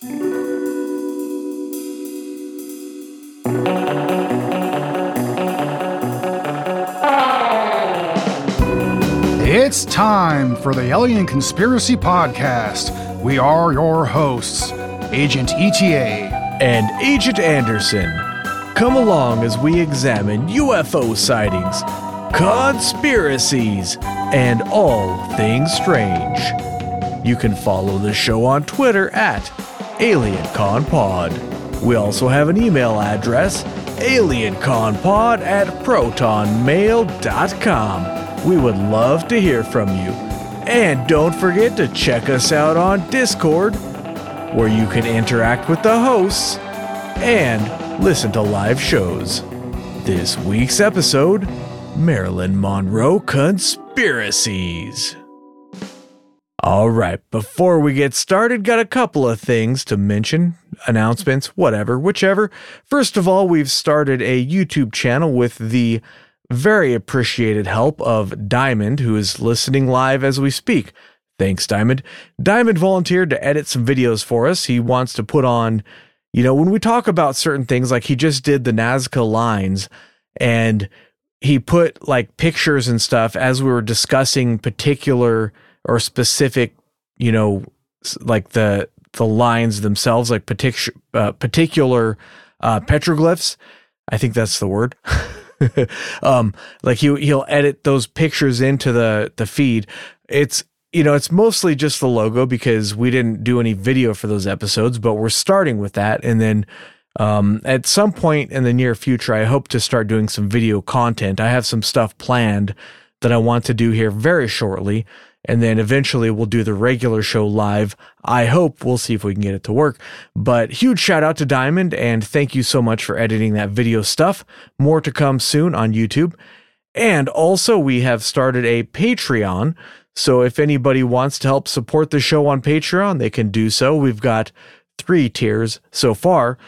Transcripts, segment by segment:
It's time for the Alien Conspiracy Podcast. We are your hosts, Agent ETA and Agent Anderson. Come along as we examine UFO sightings, conspiracies, and all things strange. You can follow the show on Twitter at AlienConPod. We also have an email address, alienconpod at protonmail.com. We would love to hear from you. And don't forget to check us out on Discord, where you can interact with the hosts and listen to live shows. This week's episode Marilyn Monroe Conspiracies. All right, before we get started, got a couple of things to mention, announcements, whatever, whichever. First of all, we've started a YouTube channel with the very appreciated help of Diamond, who is listening live as we speak. Thanks, Diamond. Diamond volunteered to edit some videos for us. He wants to put on, you know, when we talk about certain things, like he just did the Nazca lines and he put like pictures and stuff as we were discussing particular or specific, you know, like the the lines themselves, like partic- uh, particular uh, petroglyphs. I think that's the word. um, like he he'll edit those pictures into the the feed. It's you know it's mostly just the logo because we didn't do any video for those episodes, but we're starting with that, and then. Um, at some point in the near future, I hope to start doing some video content. I have some stuff planned that I want to do here very shortly and then eventually we'll do the regular show live. I hope we'll see if we can get it to work. But huge shout out to Diamond and thank you so much for editing that video stuff. More to come soon on YouTube. And also, we have started a Patreon. So if anybody wants to help support the show on Patreon, they can do so. We've got three tiers so far.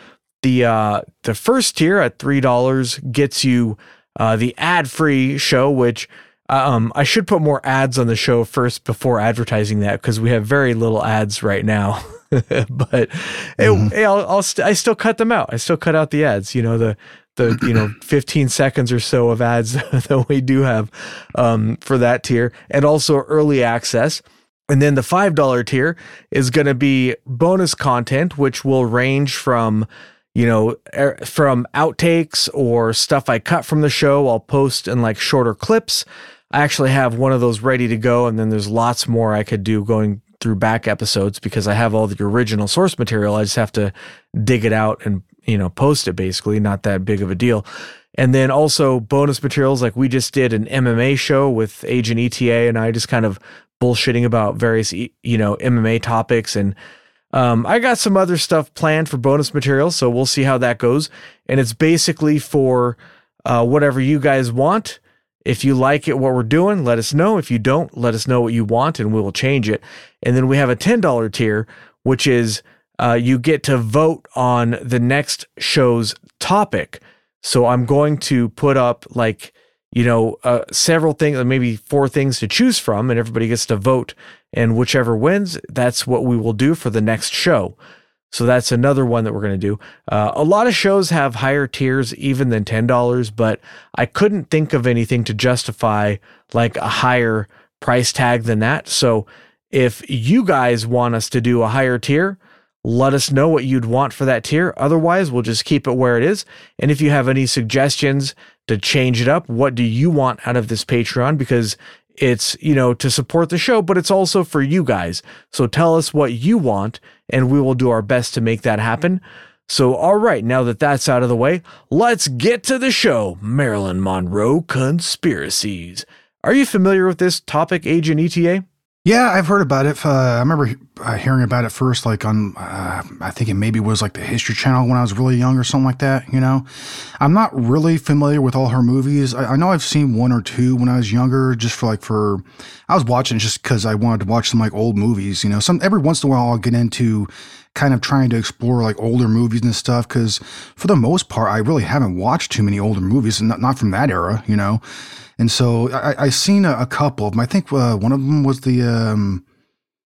The uh, the first tier at three dollars gets you uh, the ad free show, which um, I should put more ads on the show first before advertising that because we have very little ads right now. but mm-hmm. it, I'll, I'll st- I still cut them out. I still cut out the ads. You know the the you know 15 seconds or so of ads that we do have um, for that tier, and also early access. And then the five dollar tier is going to be bonus content, which will range from you know, er, from outtakes or stuff I cut from the show. I'll post in like shorter clips I actually have one of those ready to go, and then there's lots more I could do going through back episodes because I have all the original source material. I just have to dig it out and you know post it basically. Not that big of a deal. And then also bonus materials like we just did an MMA show with Agent ETA and I just kind of bullshitting about various you know MMA topics and um, I got some other stuff planned for bonus material, so we'll see how that goes. And it's basically for uh, whatever you guys want. If you like it, what we're doing, let us know. If you don't, let us know what you want and we will change it. And then we have a $10 tier, which is uh, you get to vote on the next show's topic. So I'm going to put up like, you know, uh, several things, maybe four things to choose from, and everybody gets to vote. And whichever wins, that's what we will do for the next show. So that's another one that we're going to do. Uh, a lot of shows have higher tiers even than $10, but I couldn't think of anything to justify like a higher price tag than that. So if you guys want us to do a higher tier, let us know what you'd want for that tier. Otherwise, we'll just keep it where it is. And if you have any suggestions to change it up, what do you want out of this Patreon? Because it's, you know, to support the show, but it's also for you guys. So tell us what you want and we will do our best to make that happen. So, all right, now that that's out of the way, let's get to the show Marilyn Monroe Conspiracies. Are you familiar with this topic, Agent ETA? Yeah, I've heard about it. Uh, I remember uh, hearing about it first, like on, uh, I think it maybe was like the History Channel when I was really young or something like that. You know, I'm not really familiar with all her movies. I, I know I've seen one or two when I was younger, just for like for, I was watching just because I wanted to watch some like old movies. You know, some every once in a while I'll get into kind of trying to explore like older movies and stuff because for the most part I really haven't watched too many older movies, not, not from that era. You know. And so I, I seen a, a, couple of them. I think uh, one of them was the um,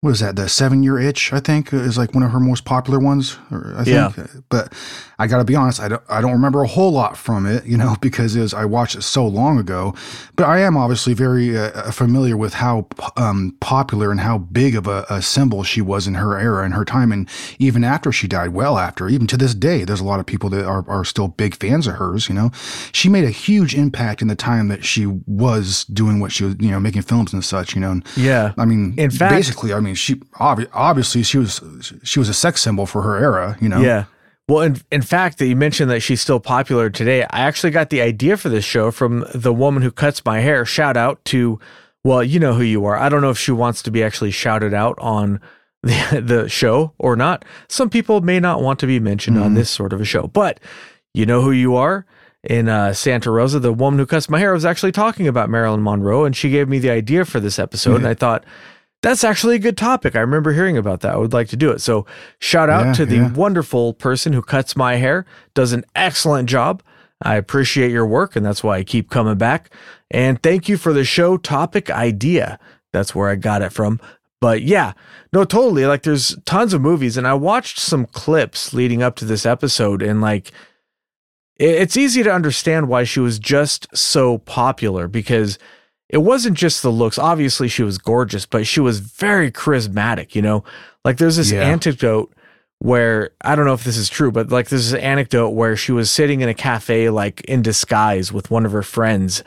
what is that? The Seven Year Itch, I think, is like one of her most popular ones. I think, Yeah. but I got to be honest, I don't, I don't remember a whole lot from it, you know, because it was, I watched it so long ago. But I am obviously very uh, familiar with how um, popular and how big of a, a symbol she was in her era and her time, and even after she died, well after, even to this day, there's a lot of people that are, are still big fans of hers. You know, she made a huge impact in the time that she was doing what she was, you know, making films and such. You know, and Yeah. I mean, In fact- basically, I mean, she obvi- obviously she was she was a sex symbol for her era. You know, Yeah. Well, in, in fact, that you mentioned that she's still popular today. I actually got the idea for this show from the woman who cuts my hair. Shout out to, well, you know who you are. I don't know if she wants to be actually shouted out on the, the show or not. Some people may not want to be mentioned on this sort of a show, but you know who you are. In uh, Santa Rosa, the woman who cuts my hair was actually talking about Marilyn Monroe, and she gave me the idea for this episode. And I thought, that's actually a good topic. I remember hearing about that. I would like to do it. So, shout out Yeah, to the yeah. wonderful person who cuts my hair, does an excellent job. I appreciate your work, and that's why I keep coming back. And thank you for the show topic idea. That's where I got it from. But yeah, no, totally. Like, there's tons of movies, and I watched some clips leading up to this episode, and like, it's easy to understand why she was just so popular because it wasn't just the looks. Obviously, she was gorgeous, but she was very charismatic, you know? Like, there's this Yeah. anecdote where I don't know if this is true, but like, there's this anecdote where she was sitting in a cafe, like in disguise with one of her friends,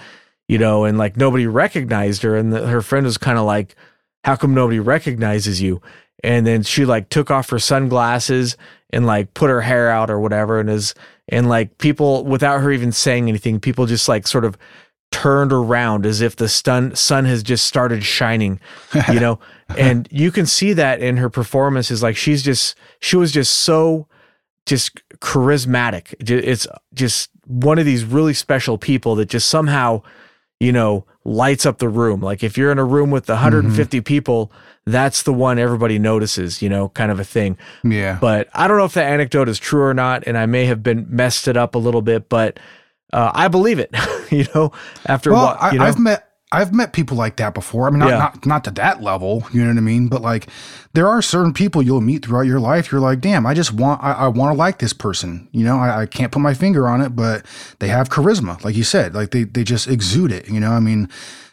you know, and like nobody recognized her. And the, her friend was kind of like, How come nobody recognizes you? And then she like took off her sunglasses and like put her hair out or whatever and is and like people without her even saying anything people just like sort of turned around as if the sun sun has just started shining you know? And you can see that in her performances like she's just she was just so just charismatic. It's just one of these really special people that just somehow you know lights up the room. Like if you're in a room with 150 people that's the one everybody notices you know kind of a thing. Yeah. but I don't know if that anecdote is true or not, and I may have been messed it up a little bit, but uh, I believe it. you know, after well, what I, you know, I've met I've met people like that before. I mean, not, Yeah. not not to that level, you know what I mean. But like, there are certain people you'll meet throughout your life. You're like, damn, I just want I, I want to like this person. You know, I, I can't put my finger on it, but they have charisma, like you said. Like they they just exude it. You know, I mean.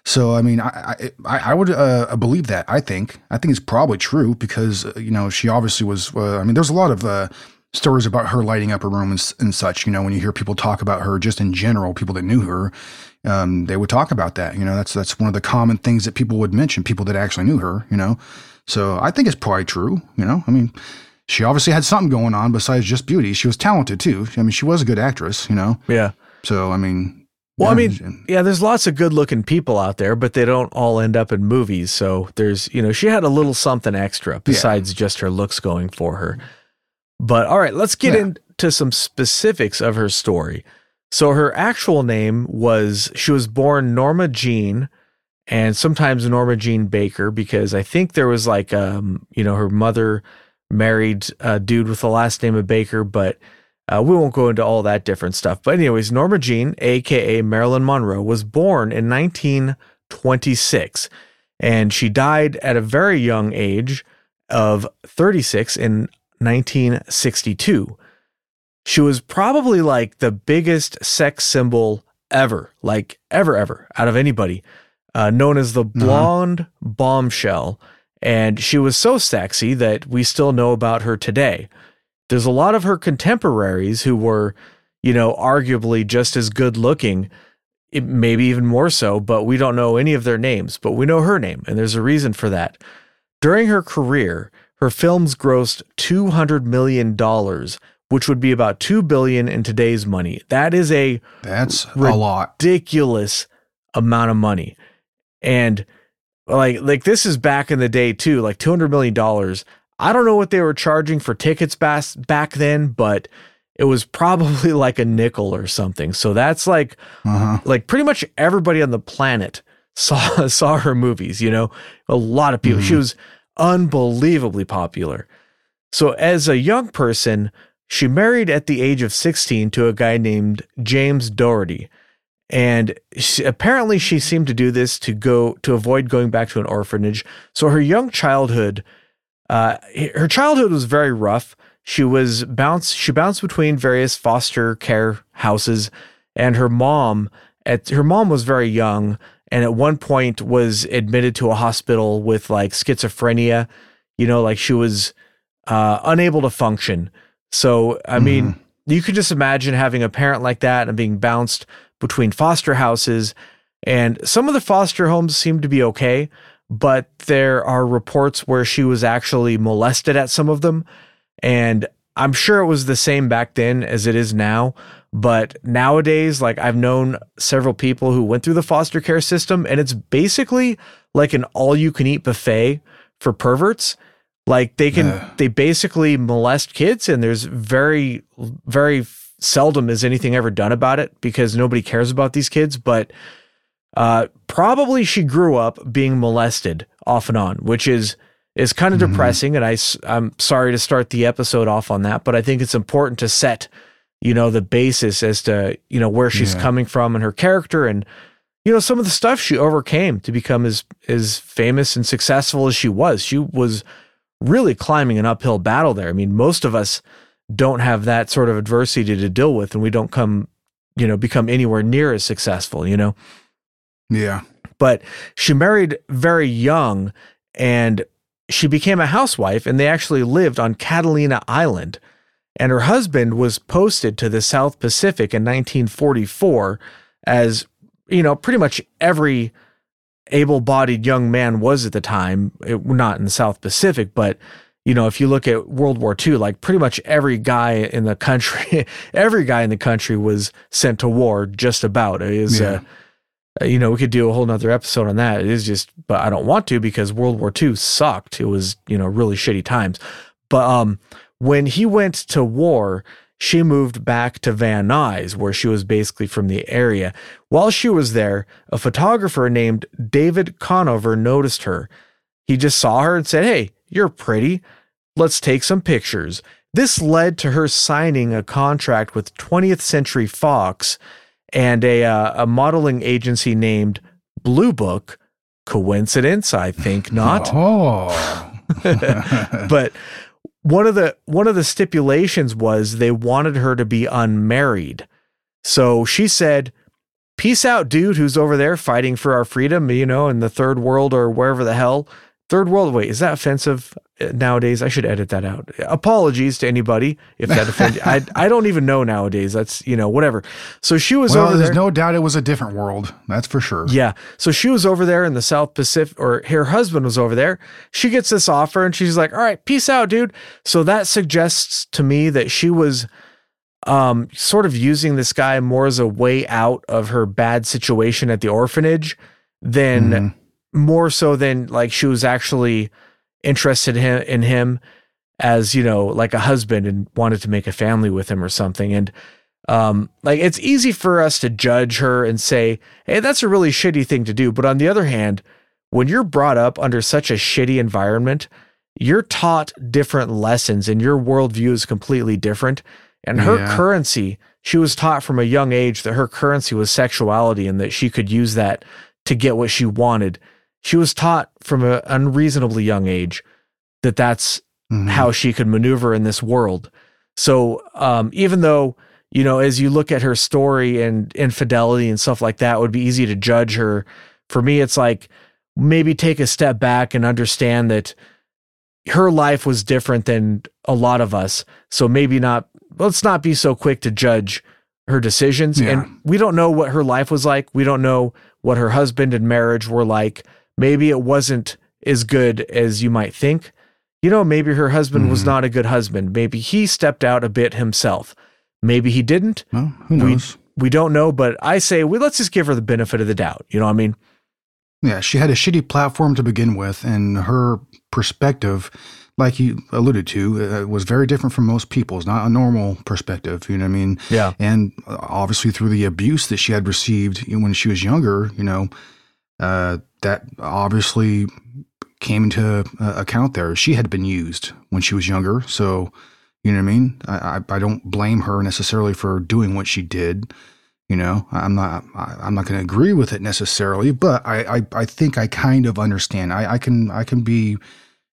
So I mean, I I, I would uh, believe that. I think I think it's probably true because uh, you know she obviously was. Uh, I mean, there's a lot of uh, stories about her lighting up a room and, and such. You know, when you hear people talk about her, just in general, people that knew her, um, they would talk about that. You know, that's that's one of the common things that people would mention. People that actually knew her. You know, so I think it's probably true. You know, I mean, she obviously had something going on besides just beauty. She was talented too. I mean, she was a good actress. You know, yeah. so I mean, Well, I mean, yeah, there's lots of good-looking people out there, but they don't all end up in movies. So there's, you know, she had a little something extra besides just her looks going for her. But all right, let's get Yeah. into some specifics of her story. So her actual name was she was born Norma Jean and sometimes Norma Jean Baker because I think there was like um you know her mother married a dude with the last name of Baker but uh, we won't go into all that different stuff. But anyways, Norma Jean, aka Marilyn Monroe, was born in 1926 and she died at a very young age of 36 in 1962 she was probably like the biggest sex symbol ever, like ever, ever out of anybody, uh, known as the blonde bombshell. And she was so sexy that we still know about her today. There's a lot of her contemporaries who were, you know, arguably just as good looking, maybe even more so, but we don't know any of their names, but we know her name, and there's a reason for that. During her career, her films grossed $200 million, which would be about 2 billion in today's money. That is a that's Rid- a lot. ridiculous amount of money. And like like this is back in the day too, like 200 million dollars. I don't know what they were charging for tickets back back then, but it was probably like a nickel or something. So that's like Uh huh. like pretty much everybody on the planet saw saw her movies you know a lot of people she Mhm. was unbelievably popular so as a young person she married at the age of 16 to a guy named James Dougherty and she, apparently she seemed to do this to go to avoid going back to an orphanage. So her young childhood, uh, her childhood was very rough. She was bounced. She bounced between various foster care houses, and her mom. At her mom was very young, and at one point was admitted to a hospital with like schizophrenia. You know, like she was uh, unable to function. So I mean, Mhm. you could just imagine having a parent like that and being bounced between foster houses. And some of the foster homes seem to be okay, but there are reports where she was actually molested at some of them. And I'm sure it was the same back then as it is now. But nowadays, like I've known several people who went through the foster care system, and it's basically like an all you can eat buffet for perverts. Like they can, Yeah. they basically molest kids, and there's very, very seldom is anything ever done about it because nobody cares about these kids. But uh, probably she grew up being molested off and on, which is is kind of Mhm. depressing. And I, I'm sorry to start the episode off on that, but I think it's important to set, you know, the basis as to you know where she's Yeah. coming from and her character and you know some of the stuff she overcame to become as as famous and successful as she was. She was really climbing an uphill battle there. I mean, most of us don't have that sort of adversity to deal with, and we don't come, you know, become anywhere near as successful. You know Yeah. but she married very young and she became a housewife and they actually lived on Catalina Island and her husband was posted to the South Pacific in 1944 as you know pretty much every able-bodied young man was at the time it, not in the South Pacific but you know if you look at World War II like pretty much every guy in the country every guy in the country was sent to war just about it is Yeah. uh, uh, you know, we could do a whole nother episode on that. It is just, but I don't want to because World War II sucked. It was, you know, really shitty times. But um, when he went to war, she moved back to Van Nuys, where she was basically from the area. While she was there, a photographer named David Conover noticed her. He just saw her and said, Hey, you're pretty. Let's take some pictures. This led to her signing a contract with 20th Century Fox and a uh, a modeling agency named Blue Book. Coincidence? I think not. Oh. but one of the one of the stipulations was they wanted her to be unmarried. So she said, "Peace out, dude, who's over there fighting for our freedom, you know, in the third world or wherever the hell." Third world. Wait, is that offensive uh, nowadays? I should edit that out. Apologies to anybody if that offended. I I don't even know nowadays. That's you know whatever. So she was well, over there's there. no doubt it was a different world. That's for sure. Yeah. So she was over there in the South Pacific, or her husband was over there. She gets this offer and she's like, all right, peace out, dude. So that suggests to me that she was um, sort of using this guy more as a way out of her bad situation at the orphanage than Mhm. More so than like she was actually interested in him as you know like a husband and wanted to make a family with him or something. And um like it's easy for us to judge her and say hey that's a really shitty thing to do. But on the other hand when you're brought up under such a shitty environment you're taught different lessons and your worldview is completely different. And her Yeah. currency she was taught from a young age that her currency was sexuality and that she could use that to get what she wanted she was taught from an unreasonably young age that that's Mhm. how she could maneuver in this world. So um, even though you know, as you look at her story and infidelity and stuff like that, it would be easy to judge her. For me, it's like maybe take a step back and understand that her life was different than a lot of us. So maybe not. Let's not be so quick to judge her decisions. Yeah. And we don't know what her life was like. We don't know what her husband and marriage were like. Maybe it wasn't as good as you might think. You know, maybe her husband was Mhm. not a good husband. Maybe he stepped out a bit himself. Maybe he didn't. Well, who we- knows? We don't know, but I say, we, let's just give her the benefit of the doubt. You know what I mean? Yeah, she had a shitty platform to begin with, and her perspective, like you alluded to, uh, was very different from most people's. Not a normal perspective. You know what I mean? Yeah. and obviously through the abuse that she had received when she was younger, you know, uh, that obviously came into uh, account there. She had been used when she was younger, so you know what I mean. I, I, I don't blame her necessarily for doing what she did. You know, I'm not I'm not going to agree with it necessarily, but I, I, I think I kind of understand. I, I can I can be,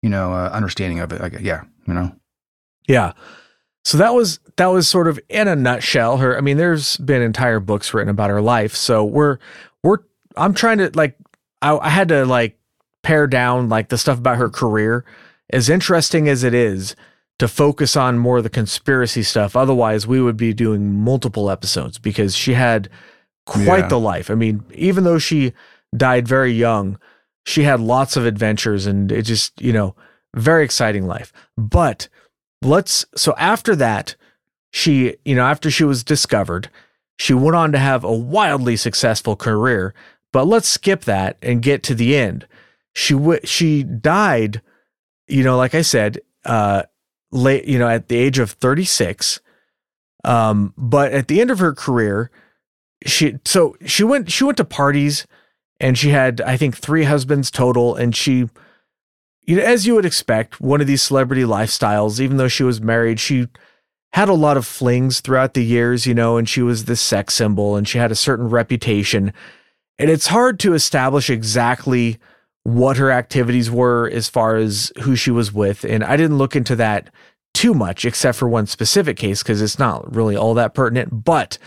you know, uh, understanding of it. Yeah, you know. Yeah. So that was that was sort of in a nutshell her. I mean, there's been entire books written about her life. So we're we're I'm trying to like I, I had to like pare down like the stuff about her career. As interesting as it is, to focus on more of the conspiracy stuff. Otherwise, we would be doing multiple episodes because she had quite yeah. the life. I mean, even though she died very young, she had lots of adventures and it just, you know, very exciting life. But let's, so after that, she, you know, after she was discovered, she went on to have a wildly successful career. But let's skip that and get to the end. She w- she died, you know, like I said, uh, late, you know, at the age of 36. Um, but at the end of her career, she so she went she went to parties and she had I think three husbands total and she you know as you would expect one of these celebrity lifestyles even though she was married she had a lot of flings throughout the years you know and she was this sex symbol and she had a certain reputation and it's hard to establish exactly what her activities were as far as who she was with. And I didn't look into that too much, except for one specific case, because it's not really all that pertinent. But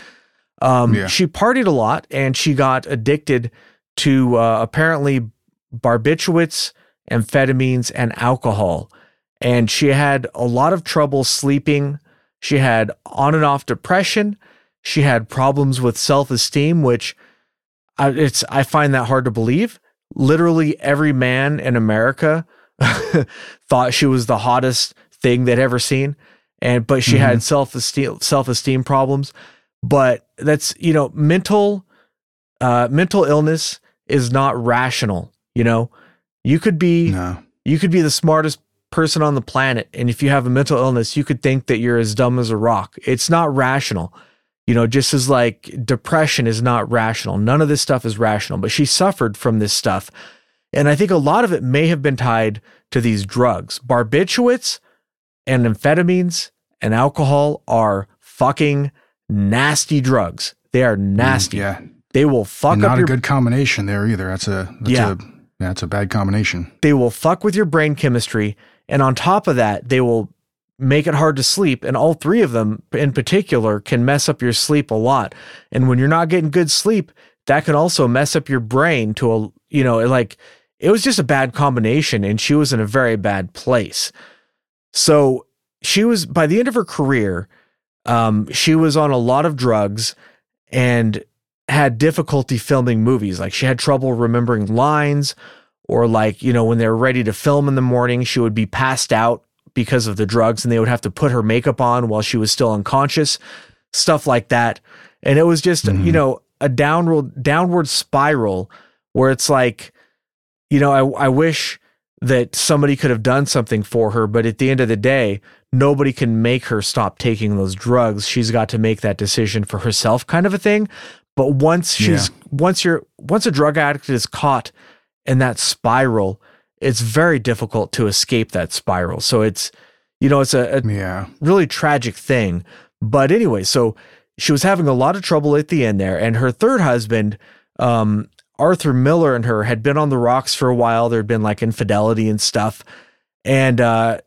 um, yeah. she partied a lot and she got addicted to uh, apparently barbiturates, amphetamines, and alcohol. And she had a lot of trouble sleeping. She had on and off depression. She had problems with self esteem, which I, it's I find that hard to believe literally every man in America thought she was the hottest thing they'd ever seen. And but she mm-hmm. had self esteem self esteem problems. But that's you know mental uh, mental illness is not rational. You know, you could be no. you could be the smartest person on the planet, and if you have a mental illness, you could think that you're as dumb as a rock. It's not rational. You know, just as like depression is not rational. None of this stuff is rational, but she suffered from this stuff. And I think a lot of it may have been tied to these drugs. Barbiturates and amphetamines and alcohol are fucking nasty drugs. They are mm, nasty. Mm, yeah. They will fuck and up not your, a good combination there either. That's a that's yeah. a that's a bad combination. They will fuck with your brain chemistry and on top of that, they will make it hard to sleep. And all three of them in particular can mess up your sleep a lot. And when you're not getting good sleep, that can also mess up your brain to a, you know, like it was just a bad combination and she was in a very bad place. So she was, by the end of her career, um, she was on a lot of drugs and had difficulty filming movies. Like she had trouble remembering lines or like, you know, when they were ready to film in the morning, she would be passed out because of the drugs and they would have to put her makeup on while she was still unconscious, stuff like that. And it was just, mm-hmm. you know, a downward downward spiral where it's like, you know, I, I wish that somebody could have done something for her, but at the end of the day, nobody can make her stop taking those drugs. She's got to make that decision for herself, kind of a thing. But once she's yeah. once you're once a drug addict is caught in that spiral, it's very difficult to escape that spiral. So it's, you know, it's a, a yeah. really tragic thing. But anyway, so she was having a lot of trouble at the end there. And her third husband, um, Arthur Miller and her had been on the rocks for a while. There'd been like infidelity and stuff. And uh,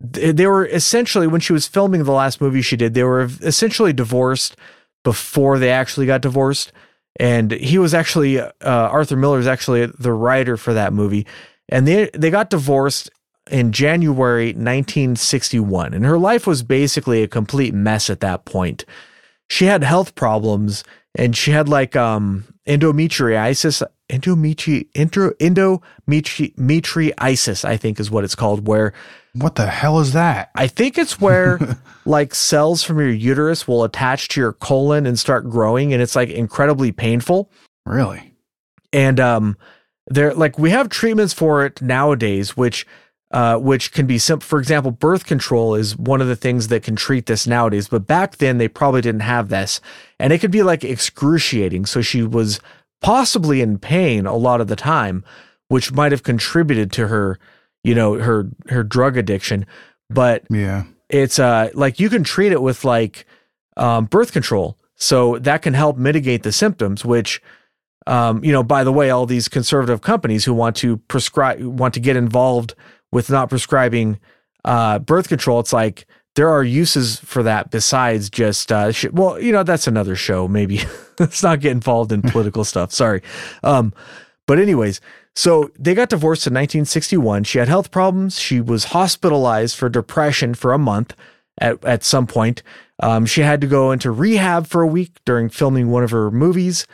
they were essentially, when she was filming the last movie she did, they were essentially divorced before they actually got divorced. And he was actually, uh, Arthur Miller is actually the writer for that movie and they they got divorced in January 1961 and her life was basically a complete mess at that point. She had health problems and she had like um endometriosis endometri endo, endometriosis I think is what it's called where what the hell is that? I think it's where like cells from your uterus will attach to your colon and start growing and it's like incredibly painful. Really? And um there like we have treatments for it nowadays which uh, which can be simple. For example, birth control is one of the things that can treat this nowadays. But back then, they probably didn't have this, and it could be like excruciating. So she was possibly in pain a lot of the time, which might have contributed to her, you know, her her drug addiction. But yeah, it's uh like you can treat it with like um, birth control. So that can help mitigate the symptoms, which, um, you know, by the way, all these conservative companies who want to prescribe, want to get involved with not prescribing uh, birth control, it's like there are uses for that besides just, uh, sh- well, you know, that's another show. Maybe let's not get involved in political stuff. Sorry. Um, but, anyways, so they got divorced in 1961. She had health problems. She was hospitalized for depression for a month at, at some point. Um, she had to go into rehab for a week during filming one of her movies.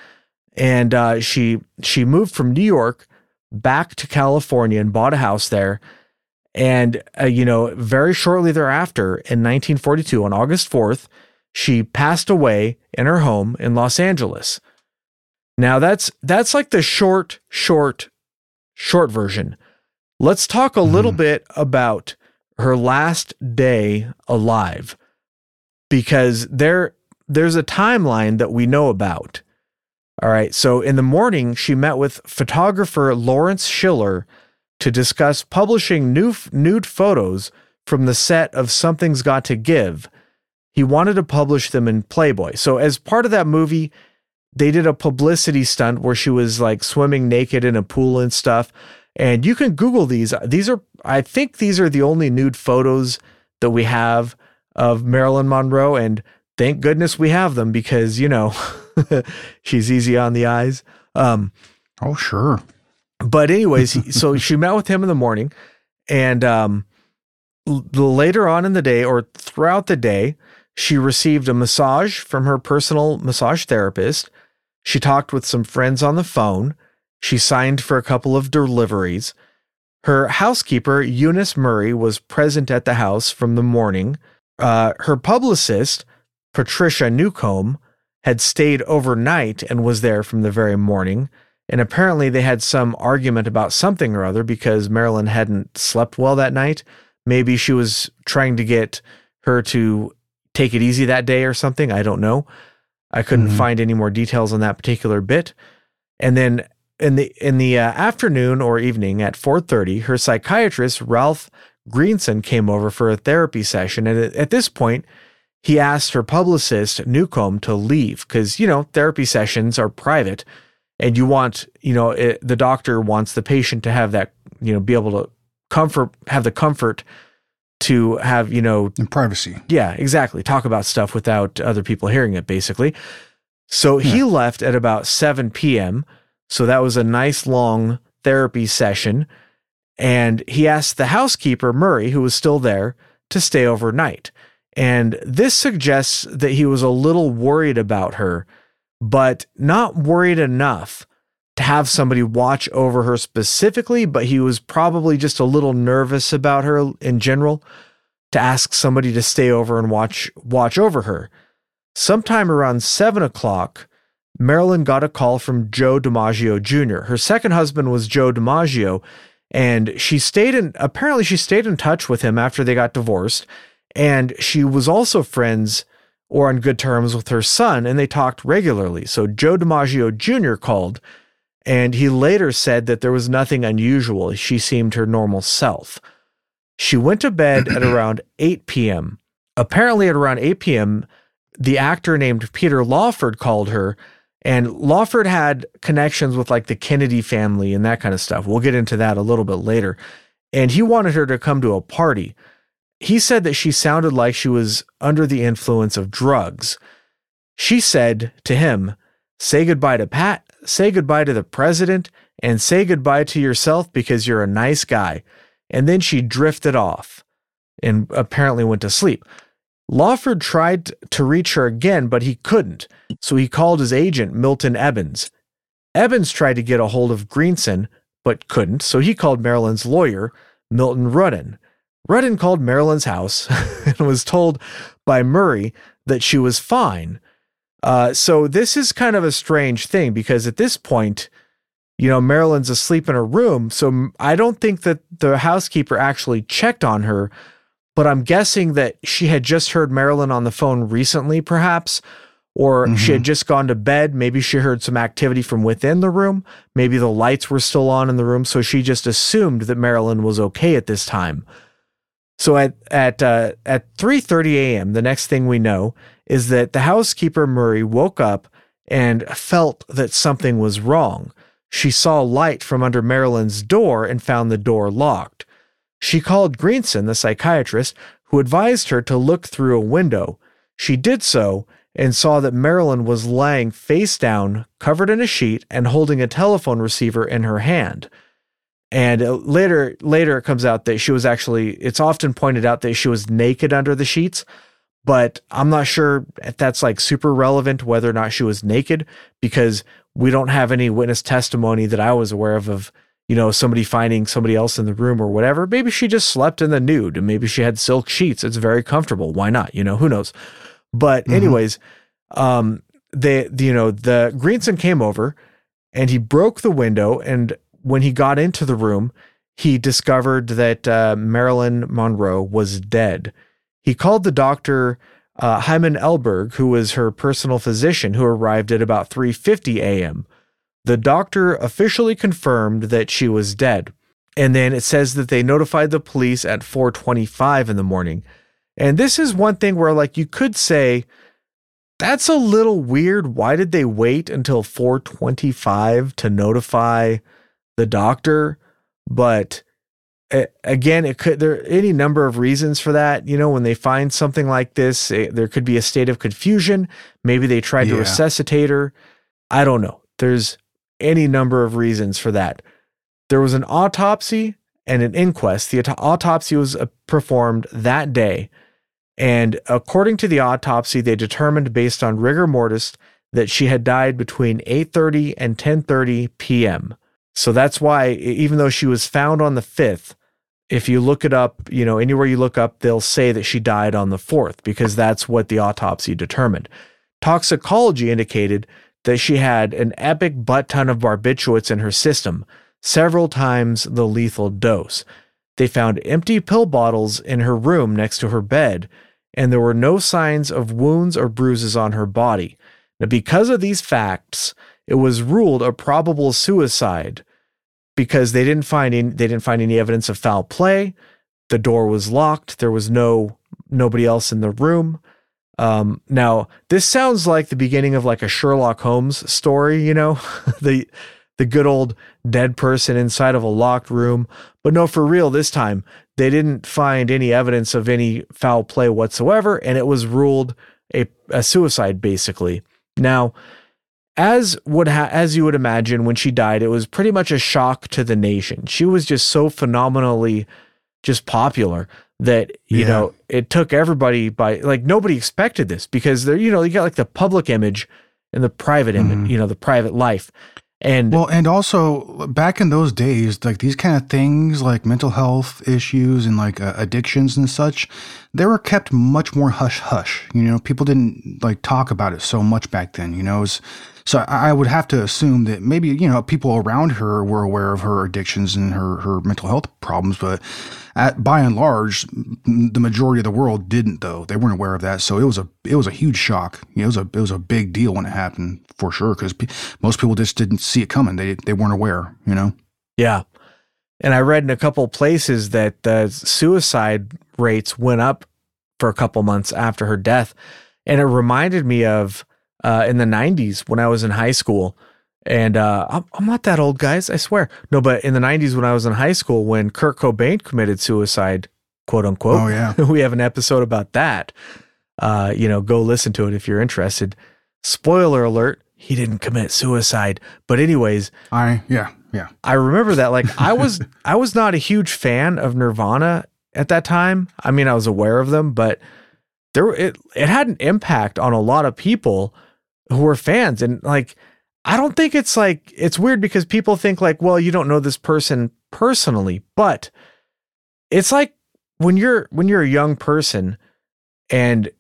And uh, she she moved from New York back to California and bought a house there. And, uh, you know, very shortly thereafter, in 1942, on August 4th, she passed away in her home in Los Angeles. Now that's that's like the short, short, short version. Let's talk a little Mhm. bit about her last day alive because there there's a timeline that we know about. All right. So in the morning, she met with photographer Lawrence Schiller to discuss publishing new nude photos from the set of Something's Got to Give. He wanted to publish them in Playboy. So as part of that movie, they did a publicity stunt where she was like swimming naked in a pool and stuff. And you can Google these. These are, I think, these are the only nude photos that we have of Marilyn Monroe. And thank goodness we have them because, you know, she's easy on the eyes. Um, Oh, sure. but anyways, so she met with him in the morning, and um, l- later on in the day or throughout the day, she received a massage from her personal massage therapist. She talked with some friends on the phone. She signed for a couple of deliveries. Her housekeeper, Eunice Murray, was present at the house from the morning. Uh, her publicist, Patricia Newcomb, had stayed overnight and was there from the very morning. And apparently, they had some argument about something or other because Marilyn hadn't slept well that night. Maybe she was trying to get her to take it easy that day or something. I don't know. I couldn't Mhm. find any more details on that particular bit. And then in the in the uh, afternoon or evening at 4:30, her psychiatrist Ralph Greenson came over for a therapy session. And at this point, he asked her publicist Newcomb to leave because you know therapy sessions are private and you want you know it, the doctor wants the patient to have that you know be able to comfort have the comfort to have you know In privacy. yeah exactly. Talk about stuff without other people hearing it basically. So he left at about 7 p.m so that was a nice long therapy session and he asked the housekeeper murray who was still there to stay overnight and this suggests that he was a little worried about her but not worried enough to have somebody watch over her specifically, but he was probably just a little nervous about her in general to ask somebody to stay over and watch watch over her. Sometime around seven o'clock, Marilyn got a call from Joe DiMaggio Jr. Her second husband was Joe DiMaggio, and she stayed in apparently she stayed in touch with him after they got divorced, and she was also friends or on good terms with her son, and they talked regularly. So Joe DiMaggio Jr. called, and he later said that there was nothing unusual. She seemed her normal self. She went to bed at around 8 p.m. Apparently, at around 8 p.m., the actor named Peter Lawford called her, and Lawford had connections with like the Kennedy family and that kind of stuff. We'll get into that a little bit later. And he wanted her to come to a party he said that she sounded like she was under the influence of drugs. She said to him, Say goodbye to Pat, say goodbye to the president, and say goodbye to yourself because you're a nice guy. And then she drifted off and apparently went to sleep. Lawford tried to reach her again, but he couldn't. So he called his agent, Milton Ebbins. Ebbins tried to get a hold of Greenson, but couldn't. So he called Marilyn's lawyer, Milton Rudin. Rudin called Marilyn's house and was told by Murray that she was fine. Uh, so this is kind of a strange thing because at this point, you know, Marilyn's asleep in her room. So I don't think that the housekeeper actually checked on her, but I'm guessing that she had just heard Marilyn on the phone recently, perhaps, or she had just gone to bed. Maybe she heard some activity from within the room. Maybe the lights were still on in the room. So she just assumed that Marilyn was okay at this time. So at at uh, at 3:30 a.m., the next thing we know is that the housekeeper Murray woke up and felt that something was wrong. She saw light from under Marilyn's door and found the door locked. She called Greenson, the psychiatrist, who advised her to look through a window. She did so and saw that Marilyn was lying face down, covered in a sheet, and holding a telephone receiver in her hand. And uh, later, later it comes out that she was actually. It's often pointed out that she was naked under the sheets, but I'm not sure if that's like super relevant whether or not she was naked because we don't have any witness testimony that I was aware of of you know somebody finding somebody else in the room or whatever. Maybe she just slept in the nude and maybe she had silk sheets. It's very comfortable. Why not? You know who knows. But mm-hmm. anyways, um, they you know the Greenson came over and he broke the window and when he got into the room, he discovered that uh, Marilyn Monroe was dead. He called the doctor uh, Hyman Elberg, who was her personal physician, who arrived at about 3:50 a.m. The doctor officially confirmed that she was dead. And then it says that they notified the police at 4:25 in the morning. And this is one thing where like you could say that's a little weird. Why did they wait until 4:25 to notify the doctor, but again, it could there any number of reasons for that. You know, when they find something like this, it, there could be a state of confusion. Maybe they tried yeah. to resuscitate her. I don't know. There's any number of reasons for that. There was an autopsy and an inquest. The autopsy was uh, performed that day. And according to the autopsy, they determined based on rigor mortis that she had died between 8:30 and 10:30 p.m. So that's why, even though she was found on the 5th, if you look it up, you know, anywhere you look up, they'll say that she died on the 4th because that's what the autopsy determined. Toxicology indicated that she had an epic butt ton of barbiturates in her system, several times the lethal dose. They found empty pill bottles in her room next to her bed, and there were no signs of wounds or bruises on her body. Now, because of these facts, it was ruled a probable suicide because they didn't find any, they didn't find any evidence of foul play. The door was locked. There was no nobody else in the room. Um, now this sounds like the beginning of like a Sherlock Holmes story, you know, the the good old dead person inside of a locked room. But no, for real, this time they didn't find any evidence of any foul play whatsoever, and it was ruled a, a suicide basically. Now, as would ha- as you would imagine when she died it was pretty much a shock to the nation she was just so phenomenally just popular that you yeah. know it took everybody by like nobody expected this because there you know you got like the public image and the private image mm-hmm. you know the private life and well and also back in those days like these kind of things like mental health issues and like uh, addictions and such they were kept much more hush hush you know people didn't like talk about it so much back then you know it was so I would have to assume that maybe, you know, people around her were aware of her addictions and her, her mental health problems, but at, by and large, the majority of the world didn't though. They weren't aware of that. So it was a, it was a huge shock. It was a, it was a big deal when it happened for sure. Cause most people just didn't see it coming. They, they weren't aware, you know? Yeah. And I read in a couple places that the suicide rates went up for a couple months after her death. And it reminded me of uh, in the 90s when I was in high school. And uh, I'm, I'm not that old, guys, I swear. No, but in the 90s when I was in high school, when Kurt Cobain committed suicide, quote unquote. Oh, yeah. we have an episode about that. Uh, you know, go listen to it if you're interested. Spoiler alert, he didn't commit suicide. But anyways, I yeah, yeah. I remember that like I was I was not a huge fan of Nirvana at that time. I mean, I was aware of them, but there it it had an impact on a lot of people who are fans and like I don't think it's like it's weird because people think like well you don't know this person personally but it's like when you're when you're a young person and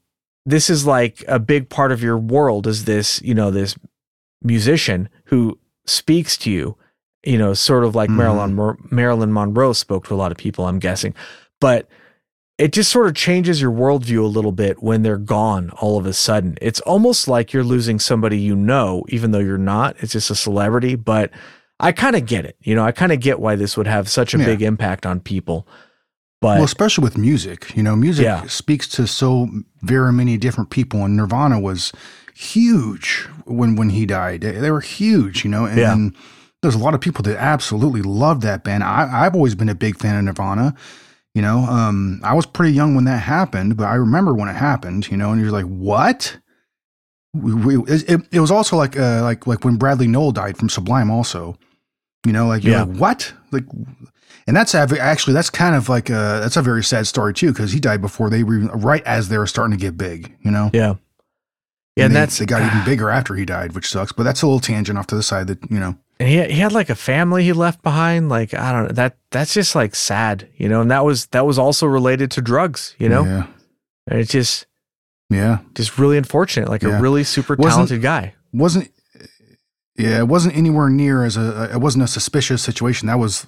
this is like a big part of your world is this you know this musician who speaks to you you know sort of like mm-hmm. Marilyn Marilyn Monroe spoke to a lot of people I'm guessing but it just sort of changes your worldview a little bit when they're gone all of a sudden. It's almost like you're losing somebody you know, even though you're not. It's just a celebrity, but I kind of get it. You know, I kind of get why this would have such a yeah. big impact on people. But well, especially with music, you know, music Yeah. speaks to so very many different people, and Nirvana was huge when when he died. They, were huge, you know, and, Yeah. there's a lot of people that absolutely love that band. I, I've always been a big fan of Nirvana. You know, um, I was pretty young when that happened, but I remember when it happened. You know, and you're like, what? We, we, it, it- was also like uh, like like when Bradley Nowell died from Sublime. Also, you know, like you're Yeah. like what? Like, and that's actually that's kind of like a that's a very sad story too because he died before they were even, right as they were starting to get big. You know, yeah. Yeah, and they, that's they got even bigger after he died, which sucks. But that's a little tangent off to the side that you know. And he he had like a family he left behind. Like I don't know that that's just like sad, you know. And that was that was also related to drugs, you know. yeah, And it's just yeah, just really unfortunate. Like Yeah. a really super Wasn't- talented guy. wasn't yeah, it wasn't anywhere near as a it wasn't a suspicious situation. That was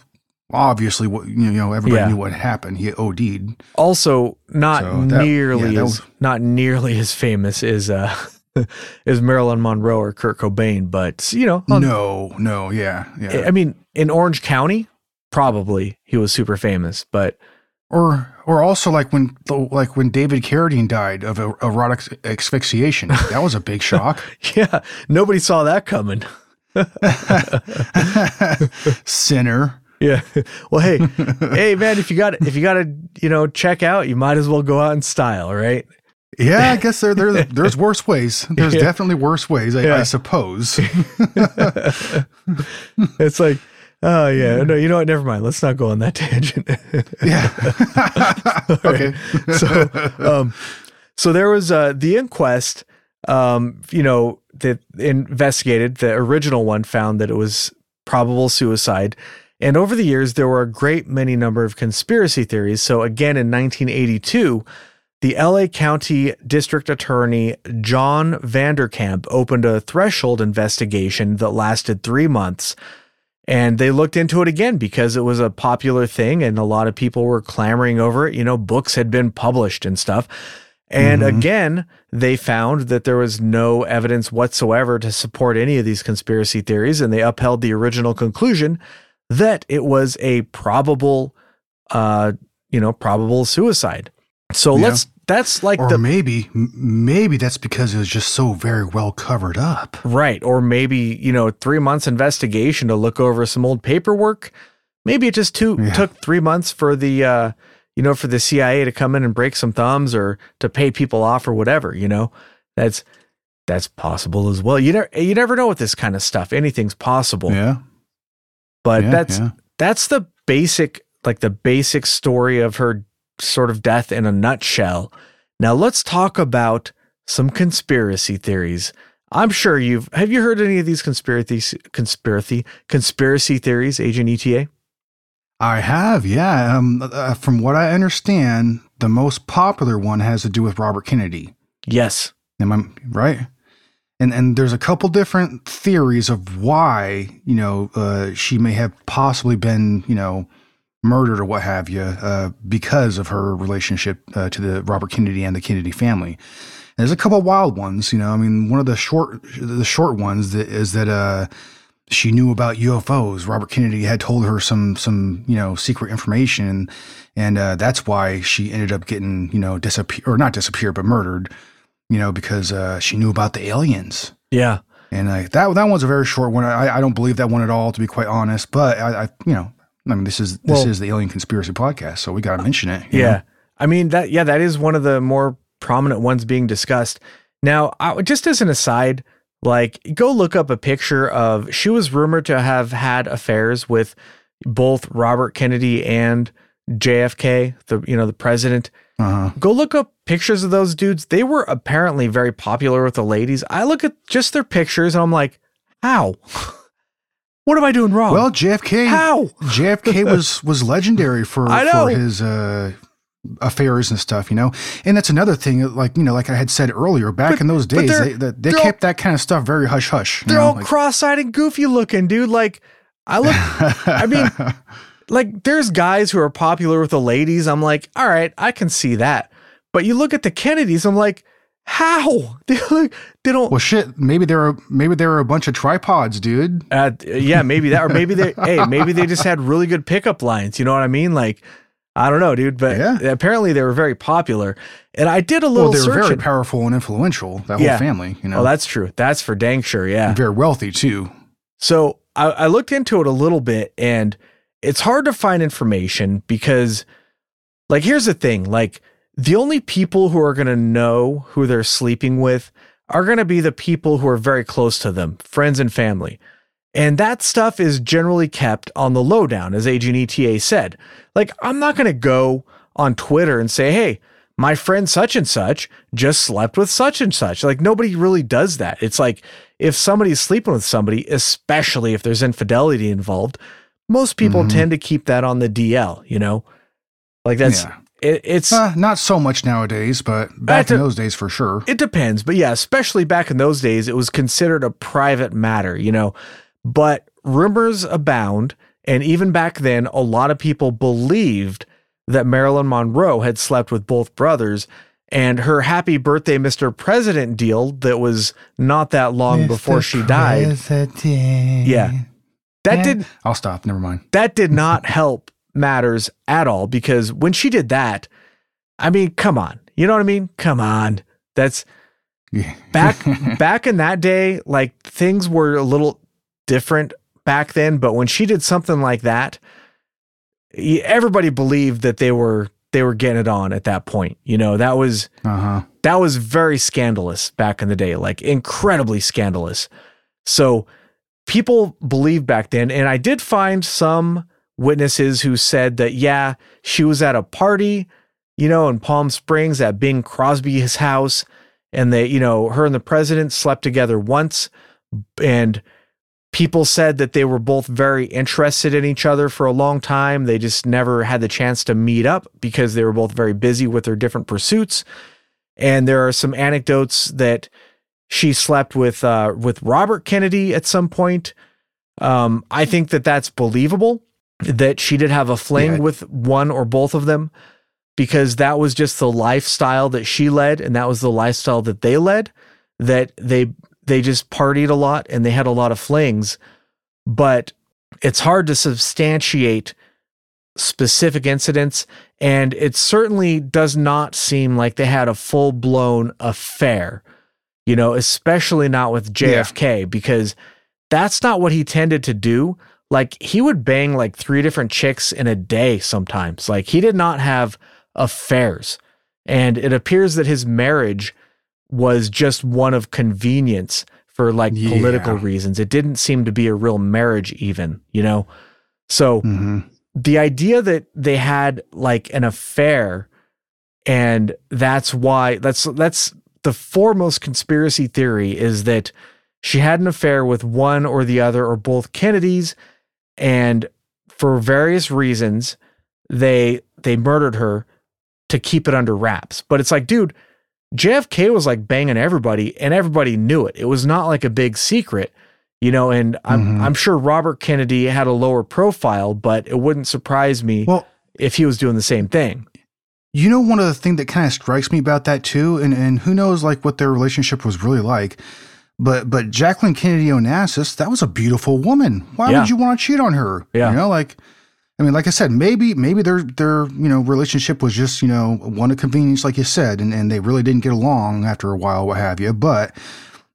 obviously what you know everybody Yeah. knew what happened. He OD'd. Also, not So that- nearly yeah, as was- not nearly as famous as uh as Marilyn Monroe or Kurt Cobain, but you know, on- No, no, yeah, yeah. I mean, in Orange County, probably he was super famous, but Or or also like when like when David Carradine died of a- erotic asphyxiation. That was a big shock. yeah, nobody saw that coming. Sinner. Yeah. Well, hey, hey, man, if you got if you got to you know check out, you might as well go out in style, right? Yeah, I guess there, there there's worse ways. There's Yeah. definitely worse ways, I, Yeah. I suppose. It's like, oh yeah, no, you know what? Never mind. Let's not go on that tangent. yeah. okay. so, um, so there was uh, the inquest. Um, you know that investigated the original one found that it was probable suicide, and over the years there were a great many number of conspiracy theories. So again, in 1982. The LA County District Attorney John Van de Kamp opened a threshold investigation that lasted three months. And they looked into it again because it was a popular thing and a lot of people were clamoring over it. You know, books had been published and stuff. And Mhm. again, they found that there was no evidence whatsoever to support any of these conspiracy theories. And they upheld the original conclusion that it was a probable, uh, you know, probable suicide. So Yeah. let's, that's like or the maybe maybe that's because it was just so very well covered up. Right. Or maybe, you know, three months investigation to look over some old paperwork. Maybe it just too, Yeah. took three months for the, uh, you know, for the CIA to come in and break some thumbs or to pay people off or whatever, you know, that's, that's possible as well. You never, you never know with this kind of stuff. Anything's possible, Yeah. but yeah, that's, that's the basic, like the basic story of her sort of death in a nutshell. Now let's talk about some conspiracy theories. I'm sure you've have you heard any of these conspiracy conspiracy conspiracy theories, Agent ETA? I have, yeah. Um, uh, from what I understand, the most popular one has to do with Robert Kennedy. Yes. Am I right? And and there's a couple different theories of why you know uh, she may have possibly been you know murdered or what have you uh, because of her relationship uh, to the Robert Kennedy and the Kennedy family. And there's a couple wild ones, you know. I mean, one of the short the short ones that is that uh, she knew about UFOs. Robert Kennedy had told her some some you know secret information, and uh, that's why she ended up getting you know disappear or not disappear but murdered. You know because uh, she knew about the aliens. Yeah. And that that one's a very short one. I, I don't believe that one at all, to be quite honest. But I, I you know, I mean, this is this Well- is the Alien Conspiracy Podcast, so we got to mention it. Yeah. know? I mean that yeah, that is one of the more prominent ones being discussed. Now, I, just as an aside, like go look up a picture of she was rumored to have had affairs with both Robert Kennedy and JFK, the you know, the president. Uh-huh. Go look up pictures of those dudes. They were apparently very popular with the ladies. I look at just their pictures and I'm like, how? what am I doing wrong? Well, JFK. how? JFK was was legendary for know. for his uh, affairs and stuff, you know. And that's another thing, like you know, like I had said earlier, back But- in those days, they they, they all- kept that kind of stuff very hush hush. They're all cross-eyed and goofy looking, dude. Like I look I mean, like there's guys who are popular with the ladies. I'm like, all right, I can see that. But you look at the Kennedys, I'm like, how? They look they don't well, shit. Maybe there are maybe there are a bunch of tripods, dude. uh, yeah, maybe that, or maybe they, hey, maybe they just had really good pickup lines. You know what I mean? Like, I don't know, dude, but Yeah. apparently they were very popular. And I did a little Well, they were very searching. powerful and influential. That whole Yeah. family, you know, Oh, that's true. That's for dang sure. Yeah. very wealthy too. So I, I looked into it a little bit and it's hard to find information because, like, here's the thing like, the only people who are going to know who they're sleeping with are going to be the people who are very close to them, friends and family. And that stuff is generally kept on the lowdown, as Agent ETA said. Like, I'm not going to go on Twitter and say, hey, my friend such and such just slept with such and such. Like, nobody really does that. It's like if somebody's sleeping with somebody, especially if there's infidelity involved, most people Mhm. tend to keep that on the DL, you know? Like, that's yeah, it, it's. uh, not so much nowadays, but back to- in those days for sure. It depends, but yeah, especially back in those days, it was considered a private matter, you know. But rumors abound, and even back then, a lot of people believed that Marilyn Monroe had slept with both brothers. And her happy birthday, Mr. President deal that was not that long before she died. Yeah. That did I'll stop. Never mind. that did not help matters at all because when she did that, I mean, come on. You know what I mean? Come on. That's Yeah. back back in that day like things were a little different back then but when she did something like that everybody believed that they were they were getting it on at that point you know that was Uh huh. that was very scandalous back in the day like incredibly scandalous so people believed back then and i did find some witnesses who said that yeah she was at a party you know in palm springs at bing crosby's house and they you know her and the president slept together once and people said that they were both very interested in each other for a long time. They just never had the chance to meet up because they were both very busy with their different pursuits. And there are some anecdotes that she slept with uh, with Robert Kennedy at some point. Um, I think that that's believable that she did have a fling Yeah. with one or both of them because that was just the lifestyle that she led and that was the lifestyle that they led that they they just partied a lot and they had a lot of flings but it's hard to substantiate specific incidents and it certainly does not seem like they had a full-blown affair you know especially not with Yeah. JFK because that's not what he tended to do like he would bang like three different chicks in a day sometimes. Like he did not have affairs. And it appears that his marriage was just one of convenience for like Yeah. political reasons. It didn't seem to be a real marriage even you know? So hmm the idea that they had like an affair and that's why that's that's the foremost conspiracy theory is that she had an affair with one or the other or both Kennedys and for various reasons they they murdered her to keep it under wraps. But it's like dude JFK was like banging everybody and everybody knew it. It was not like a big secret you know and I'm Mhm. I'm sure Robert Kennedy had a lower profile but it wouldn't surprise me Well, if he was doing the same thing. You know, one of the things that kind of strikes me about that too, and, and who knows like what their relationship was really like, but but Jacqueline Kennedy Onassis, that was a beautiful woman. Why Yeah. would you want to cheat on her? Yeah. You know, like I mean, like I said, maybe maybe their their you know relationship was just you know one of convenience, like you said, and, and they really didn't get along after a while, what have you. But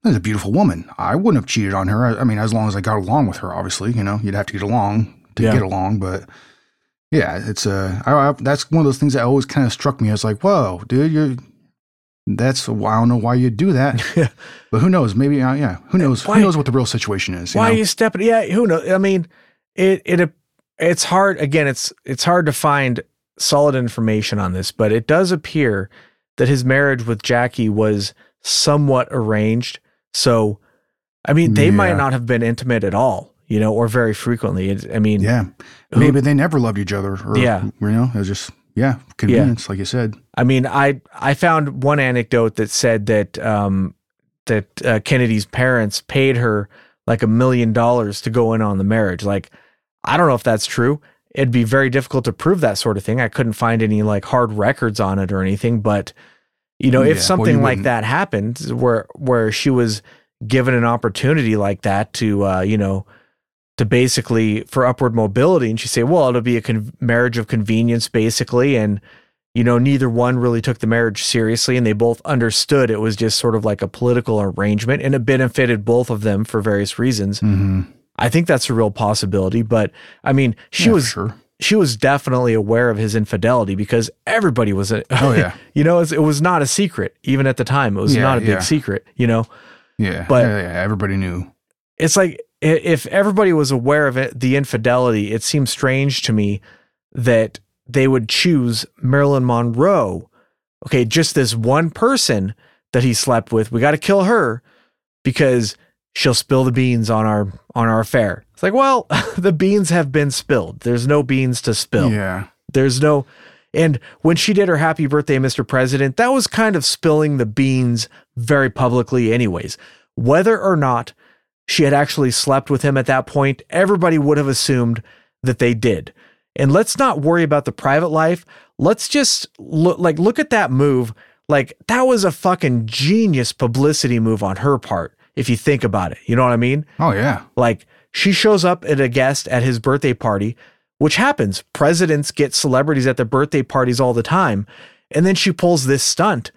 that was a beautiful woman. I wouldn't have cheated on her. I, I mean, as long as I got along with her, obviously, you know, you'd have to get along to Yeah. get along, but. Yeah, it's uh, I, I, that's one of those things that always kind of struck me. I was like, "Whoa, dude, you." That's I don't know why you'd do that, but who knows? Maybe, uh, yeah, who knows? Why- who knows what the real situation is? You why know? are you stepping yeah who knows i mean it it it's hard again it's it's hard to find solid information on this but it does appear that his marriage with jackie was somewhat arranged so i mean they might not have been intimate at all you know or very frequently It's- i mean yeah, who- maybe they never loved each other. Or, Yeah. you know, it was just yeah, convenience, like you said. I mean, I I found one anecdote that said that um, that uh, Kennedy's parents paid her like a million dollars to go in on the marriage. Like, I don't know if that's true. It'd be very difficult to prove that sort of thing. I couldn't find any like hard records on it or anything. But you know, Yeah, if well, something you like that happened, where where she was given an opportunity like that to uh, you know to basically for upward mobility. And she say, well, it'll be a con- marriage of convenience, basically. And, you know, neither one really took the marriage seriously. And they both understood it was just sort of like a political arrangement and it benefited both of them for various reasons. Mm-hmm. I think that's a real possibility. But I mean, she Yeah, was. sure. She was definitely aware of his infidelity because everybody was. A, Oh, yeah. you know, it was, it was not a secret even at the time. It was Yeah, not a big yeah. secret. You know, Yeah. But- yeah, everybody knew. it's like if everybody was aware of it, the infidelity, it seems strange to me that they would choose Marilyn Monroe. Okay, just this one person that he slept with. We got to kill her because she'll spill the beans on our on our affair. It's like, well, the beans have been spilled. There's no beans to spill. Yeah. There's no and when she did her happy birthday, Mr. President, that was kind of spilling the beans very publicly, anyways. Whether or not she had actually slept with him at that point, everybody would have assumed that they did. And let's not worry about the private life. Let's just look like look at that move. Like that was a fucking genius publicity move on her part, if you think about it. You know what I mean? Oh, yeah. Like she shows up at a guest at his birthday party, which happens. Presidents get celebrities at their birthday parties all the time. And then she pulls this stunt.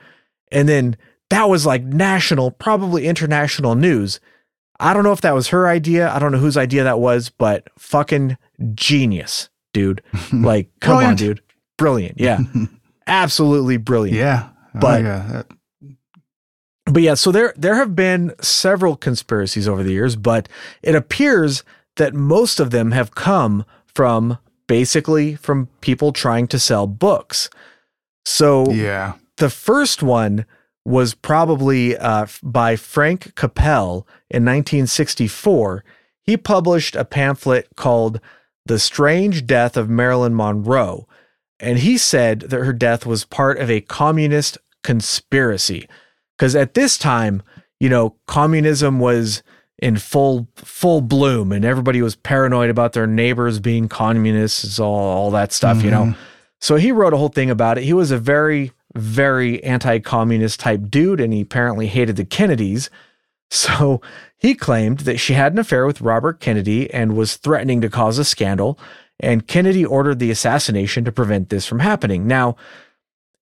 And then that was like national, probably international news. I don't know if that was her idea. I don't know whose idea that was, but fucking genius, dude. Like, come on, dude. Brilliant. Yeah. Absolutely brilliant. Yeah. But- oh, yeah. but yeah, so there there have been several conspiracies over the years, but it appears that most of them have come from basically from people trying to sell books. So yeah. the first one was probably uh, by Frank Capell in 1964. He published a pamphlet called The Strange Death of Marilyn Monroe. And he said that her death was part of a communist conspiracy. Because at this time, you know, communism was in full full bloom and everybody was paranoid about their neighbors being communists, all, all that stuff, you know. Mhm. So he wrote a whole thing about it. He was a very, very anti communist type dude, and he apparently hated the Kennedys. So he claimed that she had an affair with Robert Kennedy and was threatening to cause a scandal. And Kennedy ordered the assassination to prevent this from happening. Now,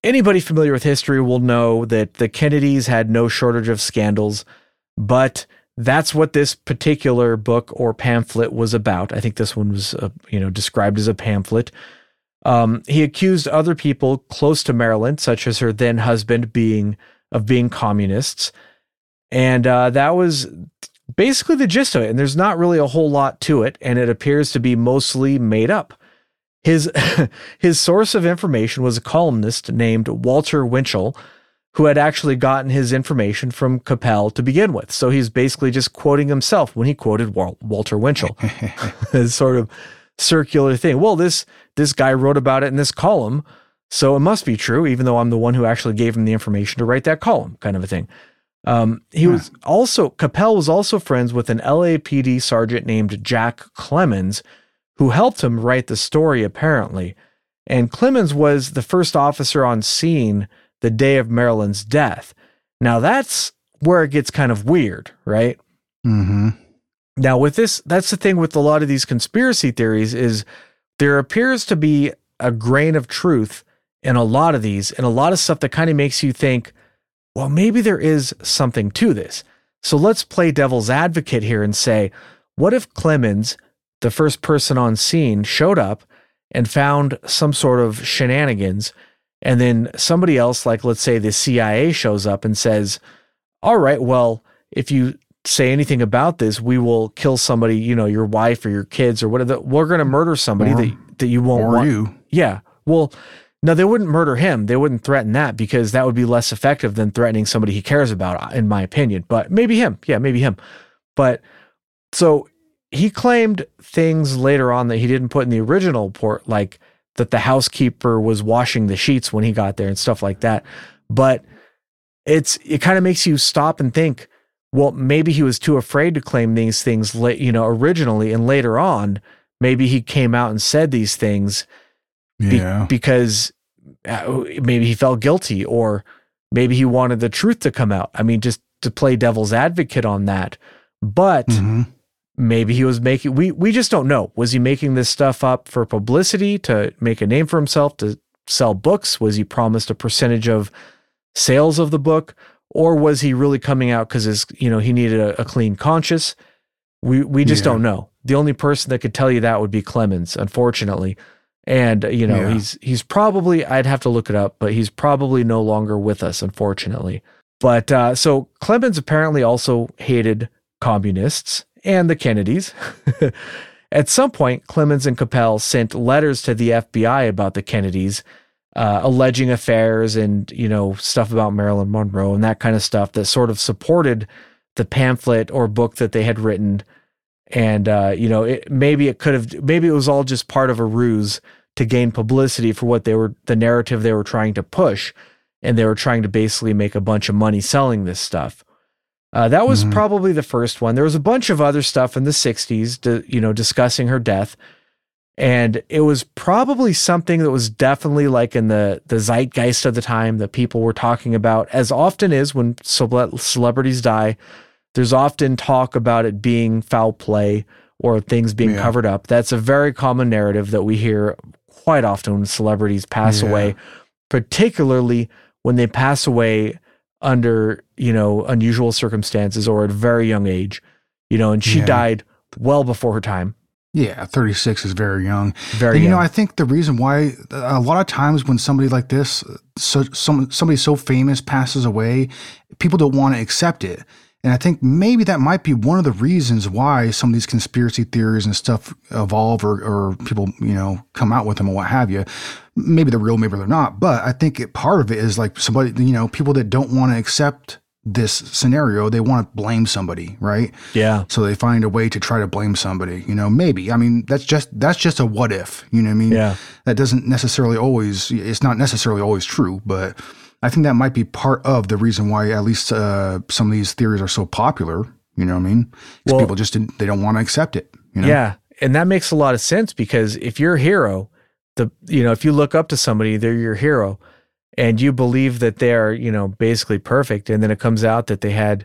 anybody familiar with history will know that the Kennedys had no shortage of scandals, but that's what this particular book or pamphlet was about. I think this one was, uh, you know, described as a pamphlet. Um, he accused other people close to Marilyn, such as her then husband, being of being communists, and uh, that was basically the gist of it. And there's not really a whole lot to it, and it appears to be mostly made up. His his source of information was a columnist named Walter Winchell, who had actually gotten his information from Capell to begin with. So he's basically just quoting himself when he quoted Walter Winchell. It's sort of circular thing. Well, this this guy wrote about it in this column, so it must be true, even though I'm the one who actually gave him the information to write that column, kind of a thing. Um, he was also Capell was also friends with an LAPD sergeant named Jack Clemmons, who helped him write the story apparently. And Clemmons was the first officer on scene the day of Marilyn's death. Now that's where it gets kind of weird, right? Mm-hmm. Now, with this, that's the thing with a lot of these conspiracy theories is there appears to be a grain of truth in a lot of these, and a lot of stuff that kind of makes you think, well, maybe there is something to this. So let's play devil's advocate here and say, what if Clemmons, the first person on scene, showed up and found some sort of shenanigans, and then somebody else, like let's say the CIA, shows up and says, all right, well, if you say anything about this, we will kill somebody, you know, your wife or your kids or whatever. We're going to murder somebody Or- that, that you won't Or want. you. Yeah. Well, no, they wouldn't murder him. They wouldn't threaten that because that would be less effective than threatening somebody he cares about, uh, in my opinion. But maybe him. Yeah, maybe him. But so he claimed things later on that he didn't put in the original report, like that the housekeeper was washing the sheets when he got there and stuff like that. But it's it kind of makes you stop and think, well, maybe he was too afraid to claim these things, you know, originally, and later on, maybe he came out and said these things be- Yeah. because uh, maybe he felt guilty or maybe he wanted the truth to come out. I mean, just to play devil's advocate on that. But hmm maybe he was making we we just don't know. Was he making this stuff up for publicity to make a name for himself to sell books? Was he promised a percentage of sales of the book? Or was he really coming out because his, you know, he needed a, a clean conscience? We we just Yeah. don't know. The only person that could tell you that would be Clemmons, unfortunately. And you know, Yeah. he's he's probably I'd have to look it up, but he's probably no longer with us, unfortunately. But uh, so Clemmons apparently also hated communists and the Kennedys. At some point, Clemmons and Capell sent letters to the FBI about the Kennedys, uh, alleging affairs and you know stuff about Marilyn Monroe and that kind of stuff that sort of supported the pamphlet or book that they had written. And uh, you know, it, maybe it could have, maybe it was all just part of a ruse to gain publicity for what they were, the narrative they were trying to push, and they were trying to basically make a bunch of money selling this stuff. Uh, that was Mhm. probably the first one. There was a bunch of other stuff in the '60s, to, you know, discussing her death, and it was probably something that was definitely like in the the zeitgeist of the time that people were talking about, as often is when celebrities die. There's often talk about it being foul play or things being Yeah. covered up. That's a very common narrative that we hear quite often when celebrities pass Yeah. away, particularly when they pass away under, you know, unusual circumstances or at a very young age. You know, and she Yeah. died well before her time. Yeah, 36 is very young. Very and you know. I think the reason why a lot of times when somebody like this, so some somebody so famous passes away, people don't want to accept it. And I think maybe that might be one of the reasons why some of these conspiracy theories and stuff evolve or, or people, you know, come out with them or what have you. Maybe they're real, maybe they're not. But I think it, part of it is like somebody, you know, people that don't want to accept this scenario, they want to blame somebody, right? yeah. So they find a way to try to blame somebody. You know, maybe. I mean, that's just that's just a what if. You know what I mean? Yeah. That doesn't necessarily always. It's not necessarily always true, but I think that might be part of the reason why at least uh, some of these theories are so popular. You know what I mean? 'Cause Well- people just didn't, they don't want to accept it. You know? Yeah. And that makes a lot of sense because if you're a hero, the you know, if you look up to somebody, they're your hero and you believe that they're, you know, basically perfect and then it comes out that they had,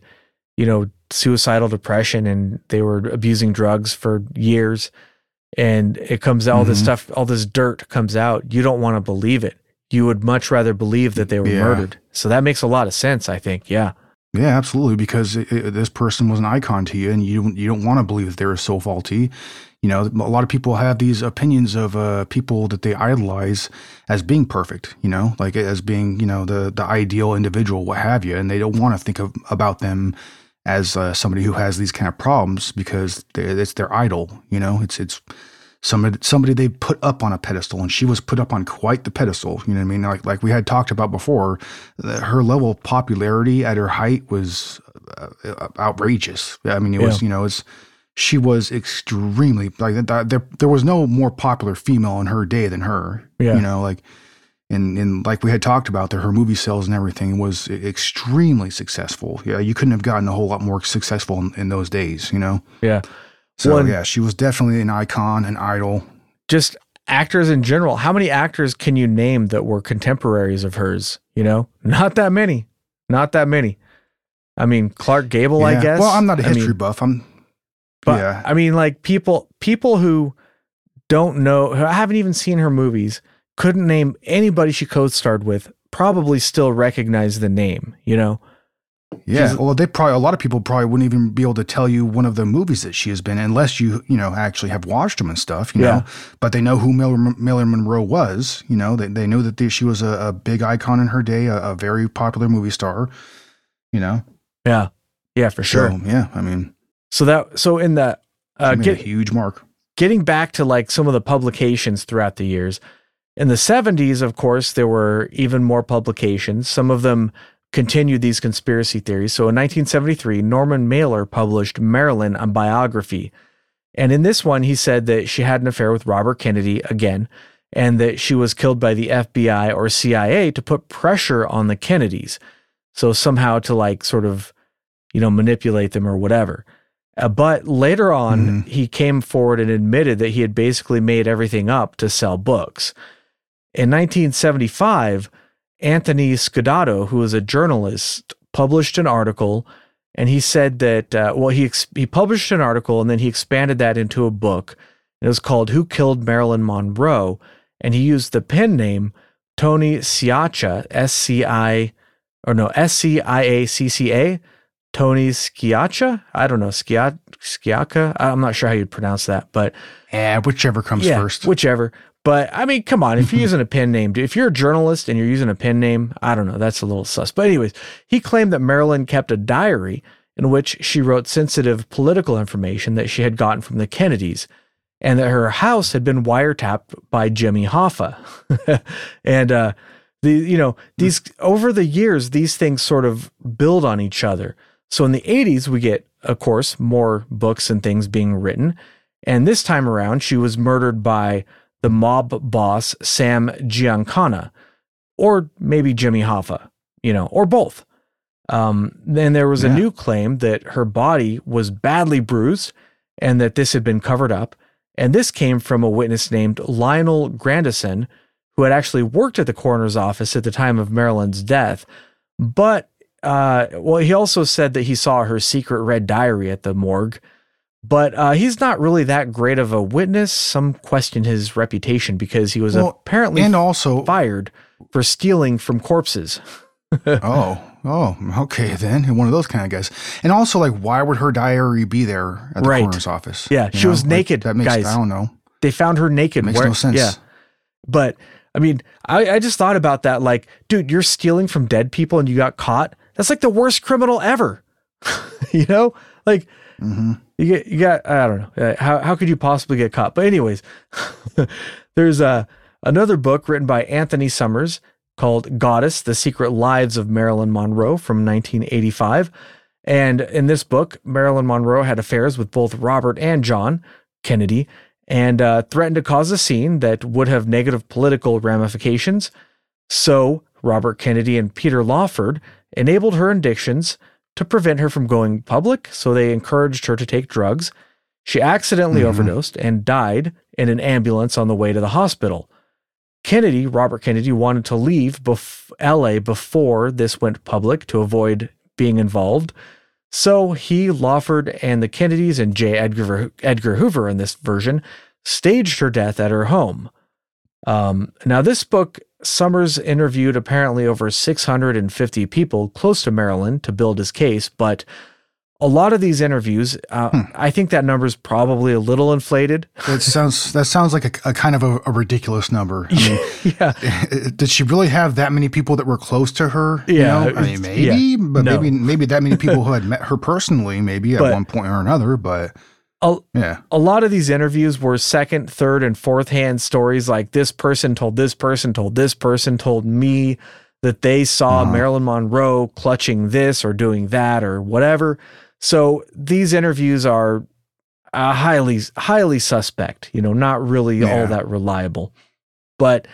you know, suicidal depression and they were abusing drugs for years and it comes out all this Mhm. stuff, all this dirt comes out, you don't want to believe it. You would much rather believe that they were Yeah. murdered. So that makes a lot of sense, I think. Yeah. Yeah, absolutely. Because it, it- this person was an icon to you, and you you don't want to believe that they were so faulty. You know, a lot of people have these opinions of uh, people that they idolize as being perfect. You know, like as being you know the the ideal individual, what have you, and they don't want to think of about them as uh, somebody who has these kind of problems because they, it's their idol. You know, it's it's somebody somebody they put up on a pedestal, and she was put up on quite the pedestal. You know what I mean? Like like we had talked about before, her level of popularity at her height was uh, outrageous. I mean, it was you know it's she was extremely like th- there there was no more popular female in her day than her. Yeah. You know, like and and like we had talked about that her movie sales and everything was extremely successful. Yeah, you couldn't have gotten a whole lot more successful in, in those days, you know. Yeah. So yeah, she was definitely an icon, an idol. just actors in general. How many actors can you name that were contemporaries of hers? You know, not that many. Not that many. I mean, Clark Gable, I guess. Well, I'm not a history mean, buff. I'm but yeah. I mean, like people, people who don't know, who I haven't even seen her movies, couldn't name anybody she co-starred with. Probably still recognize the name. You know, Yeah, She's- well, they probably a lot of people probably wouldn't even be able to tell you one of the movies that she has been, unless you you know actually have watched them and stuff, you Yeah. know. But they know who Miller, Miller Monroe was, you know. They they knew that they, she was a, a big icon in her day, a, a very popular movie star, you know. yeah, yeah, for sure. So, yeah, I mean, So that, so in the uh, get, a huge mark. getting back to like some of the publications throughout the years in the 70s of course there were even more publications. Some of them continued these conspiracy theories. So in 1973 norman mailer published marilyn a biography. And in this one he said that she had an affair with robert kennedy again and that she was killed by the fbi or cia to put pressure on the kennedys. So somehow to like sort of you know manipulate them or whatever uh, but later on, Mhm. he came forward and admitted that he had basically made everything up to sell books. In 1975, Anthony Scaduto, who was a journalist, published an article and he said that uh, well he ex- he published an article and then he expanded that into a book. It was called "Who Killed Marilyn Monroe," and he used the pen name Tony Sciacca, S C I or no S C I A C C A, Tony Sciacca. I don't know Sciacca. Sciacca. I'm not sure how you'd pronounce that, but Yeah, whichever comes yeah, first. whichever. But I mean, come on, if you're using a pen name, if you're a journalist and you're using a pen name, I don't know, that's a little sus. But anyways, he claimed that Marilyn kept a diary in which she wrote sensitive political information that she had gotten from the Kennedys, and that her house had been wiretapped by Jimmy Hoffa. and uh, the you know these over the years, these things sort of build on each other. So in the 80s, we get, of course, more books and things being written. And this time around, she was murdered by the mob boss Sam Giancana, or maybe Jimmy Hoffa, you know, or both. Um, then there was a new claim that her body was badly bruised and that this had been covered up. And this came from a witness named Lionel Grandison, who had actually worked at the coroner's office at the time of Marilyn's death. But, uh, well, he also said that he saw her secret red diary at the morgue but uh, he's not really that great of a witness. Some question his reputation because he was Well, apparently and also, fired for stealing from corpses. oh, oh, okay, then one of those kind of guys. And also, like, why would her diary be there at the Right. coroner's office? Yeah, she was Like, naked, That makes guys. I don't know. They found her naked. Makes where- no sense. Yeah, but I mean, I, I just thought about that. Like, dude, you're stealing from dead people and you got caught. That's like the worst criminal ever. you know, like hmm you get you got I don't know Uh, how how could you possibly get caught? But anyways, there's a another book written by Anthony Summers called Goddess: The Secret Lives of Marilyn Monroe from 1985. And in this book, Marilyn Monroe had affairs with both Robert and John Kennedy and uh, threatened to cause a scene that would have negative political ramifications. So, Robert Kennedy and Peter Lawford enabled her addictions to prevent her from going public, so they encouraged her to take drugs. She accidentally Mhm. overdosed and died in an ambulance on the way to the hospital. Kennedy, Robert Kennedy, wanted to leave bef- LA before this went public to avoid being involved. So he, Lawford, and the Kennedys and J. Edgar, Edgar Hoover in this version staged her death at her home. Um, now, this book, Summers interviewed apparently over 650 people close to Marilyn to build his case, but a lot of these interviews, uh, Hmm. I think that number is probably a little inflated. That sounds that sounds like a, a kind of a, a ridiculous number. I mean, yeah, did she really have that many people that were close to her? You Yeah, know? I mean, maybe, but no. maybe maybe that many people who had met her personally, maybe at But- one point or another. But a, yeah, a lot of these interviews were second, third, and fourth hand stories like this person told this person, told this person, told me that they saw Uh-huh. Marilyn Monroe clutching this or doing that or whatever. So these interviews are uh, highly, highly suspect, you know, not really Yeah. all that reliable. But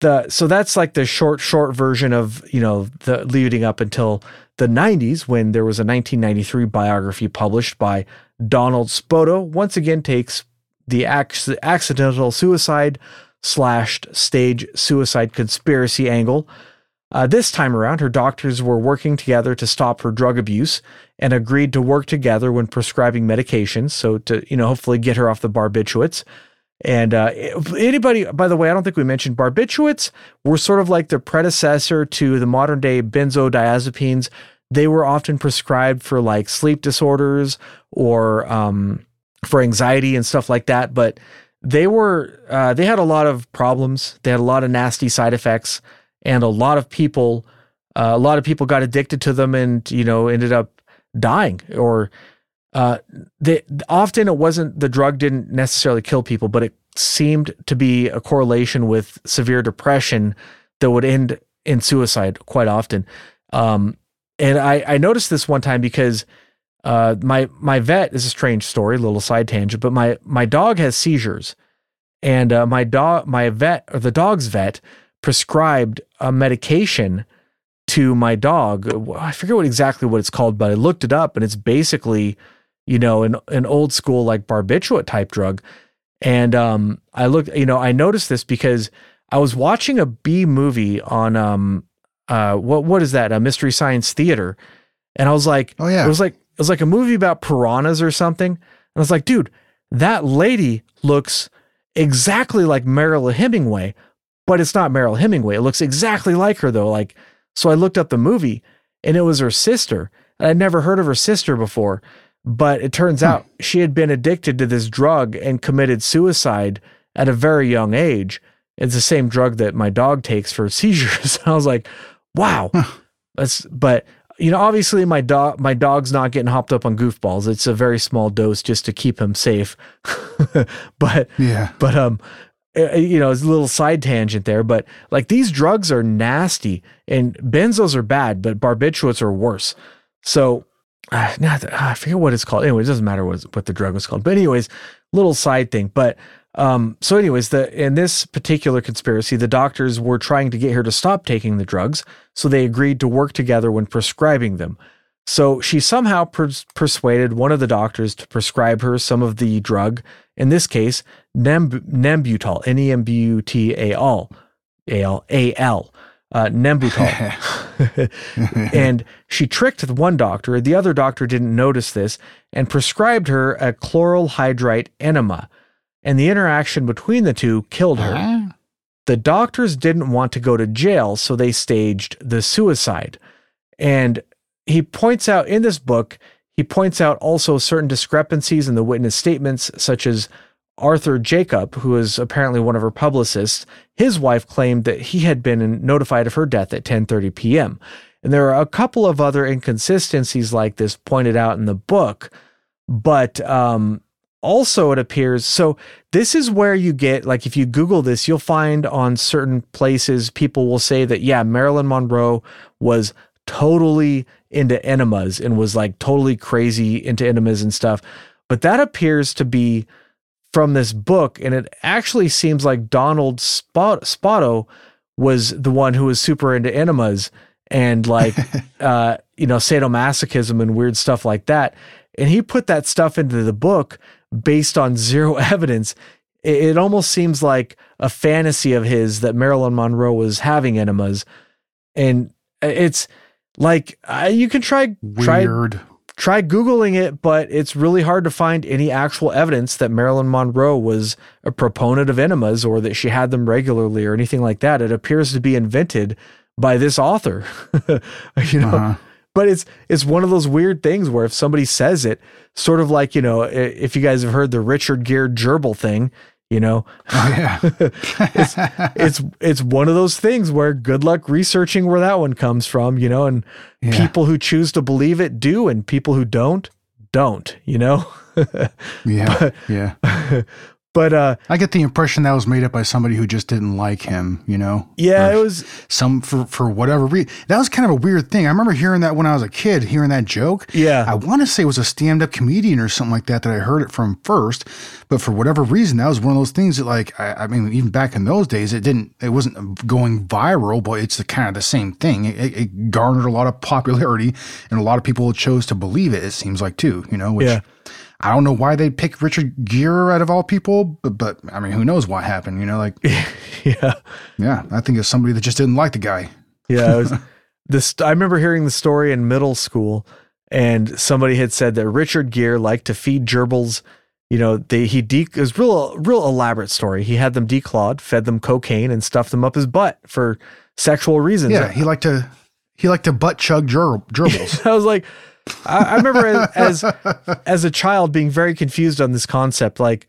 the so that's like the short, short version of, you know, the leading up until the 90s when there was a 1993 biography published by Donald Spoto once again takes the ac- accidental suicide slashed stage suicide conspiracy angle. Uh, this time around, her doctors were working together to stop her drug abuse and agreed to work together when prescribing medications. So to you know hopefully get her off the barbiturates. And uh, anybody, by the way, I don't think we mentioned barbiturates were sort of like the predecessor to the modern day benzodiazepines. They were often prescribed for like sleep disorders or um, for anxiety and stuff like that. But they were uh, they had a lot of problems. They had a lot of nasty side effects, and a lot of people uh, a lot of people got addicted to them and you know ended up dying or uh, they often it wasn't the drug didn't necessarily kill people, but it seemed to be a correlation with severe depression that would end in suicide quite often. Um, and I, I noticed this one time because uh, my my vet is a strange story, a little side tangent, but my my dog has seizures, and uh, my dog my vet or the dog's vet prescribed a medication to my dog. I forget what exactly what it's called, but I looked it up, and it's basically you know an an old school like barbiturate type drug. And um, I looked, you know, I noticed this because I was watching a B movie on um uh what what is that a mystery science theater And I was like, Oh, yeah. it was like it was like a movie about piranhas or something. And I was like, dude, that lady looks exactly like Mariel Hemingway, but it's not Mariel Hemingway. It looks exactly like her though. Like, so I looked up the movie and it was her sister. And I'd never heard of her sister before, but it turns Hmm. out she had been addicted to this drug and committed suicide at a very young age. It's the same drug that my dog takes for seizures. I was like, wow. That's but you know, obviously my dog my dog's not getting hopped up on goofballs. It's a very small dose just to keep him safe. but Yeah. but um uh, you know, it's a little side tangent there, but like these drugs are nasty and benzos are bad, but barbiturates are worse. So uh, not, I forget what it's called. Anyway, it doesn't matter what, what the drug was called. But anyways, little side thing. But um, so anyways, the in this particular conspiracy, the doctors were trying to get her to stop taking the drugs, so they agreed to work together when prescribing them. So she somehow pers- persuaded one of the doctors to prescribe her some of the drug. In this case, Nemb- Nembutal, N E M B U T A L, A L A L, uh, Nembutal. and she tricked the one doctor. The other doctor didn't notice this and prescribed her a chloral hydrate enema. And the interaction between the two killed her. Huh? The doctors didn't want to go to jail, so they staged the suicide. And he points out in this book, he points out also certain discrepancies in the witness statements, such as Arthur Jacob, who is apparently one of her publicists, his wife claimed that he had been notified of her death at 10:30 p.m. And there are a couple of other inconsistencies like this pointed out in the book, but um, also it appears so this is where you get like if you google this you'll find on certain places people will say that yeah marilyn monroe was totally into enemas and was like totally crazy into enemas and stuff. But that appears to be from this book and it actually seems like donald Spot- spoto was the one who was super into enemas and like uh you know sadomasochism and weird stuff like that. And he put that stuff into the book based on zero evidence it, it almost seems like a fantasy of his that marilyn monroe was having enemas. And it's like uh, you can try try try googling it but it's really hard to find any actual evidence that marilyn monroe was a proponent of enemas or that she had them regularly or anything like that. It appears to be invented by this author you know? Uh-huh. But it's it's one of those weird things where if somebody says it sort of like you know if you guys have heard the richard gere gerbil thing you know Oh, yeah. it's it's it's one of those things where good luck researching where that one comes from you know and Yeah. people who choose to believe it do and people who don't don't you know yeah. Yeah. but uh I get the impression that was made up by somebody who just didn't like him, you know? yeah Or it was some for for whatever reason. That was kind of a weird thing. I remember hearing that when I was a kid, hearing that joke. Yeah. I want to say it was a stand-up comedian or something like that that I heard it from first, but for whatever reason, that was one of those things that, like, I, I mean, even back in those days, it didn't, it wasn't going viral, but it's the kind of the same thing. It, it- garnered a lot of popularity, and a lot of people chose to believe it. It seems like too, you know, which. Yeah. I don't know why they pick Richard Gere out of all people, but, but I mean, who knows what happened? You know, like, yeah yeah, I think it's somebody that just didn't like the guy. Yeah, it was this. I remember hearing the story in middle school, and somebody had said that Richard Gere liked to feed gerbils. You know, they he de- it was real real elaborate story. He had them declawed, fed them cocaine, and stuffed them up his butt for sexual reasons. Yeah, he liked to he liked to butt chug ger- gerbils. I was like, I, I remember as, as as a child being very confused on this concept. Like,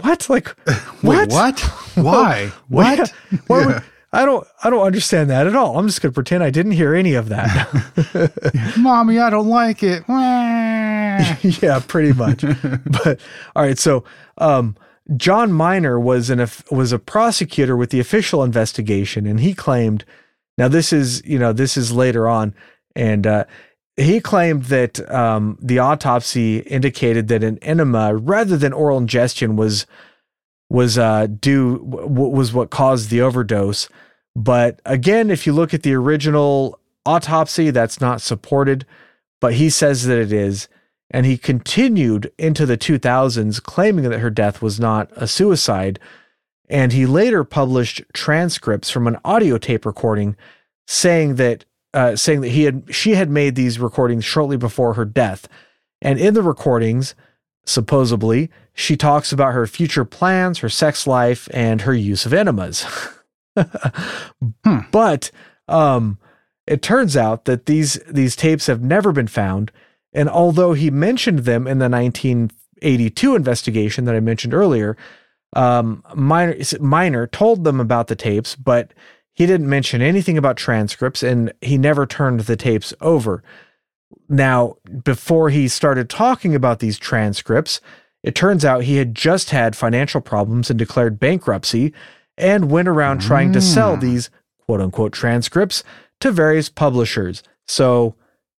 what? Like, Wait, what? Why? What? why Yeah. would- I don't I don't understand that at all. I'm just gonna pretend I didn't hear any of that. Mommy, I don't like it. Yeah, pretty much. but all right, so um, John Miner was an was a prosecutor with the official investigation, and he claimed. Now this is you know this is later on, and uh, he claimed that um, the autopsy indicated that an enema rather than oral ingestion was was uh, due w- was what caused the overdose. But again, if you look at the original autopsy, that's not supported. But he says that it is. And he continued into the 2000s claiming that her death was not a suicide. And he later published transcripts from an audio tape recording saying that uh, saying that he had she had made these recordings shortly before her death, and in the recordings, supposedly, she talks about her future plans, her sex life, and her use of enemas. Hmm. But um, it turns out that these these tapes have never been found, and although he mentioned them in the 1982 investigation that I mentioned earlier, um, Miner, Miner told them about the tapes, but he didn't mention anything about transcripts, and he never turned the tapes over. Now, before he started talking about these transcripts, it turns out he had just had financial problems and declared bankruptcy and went around trying to sell Mm. these quote unquote transcripts to various publishers. So,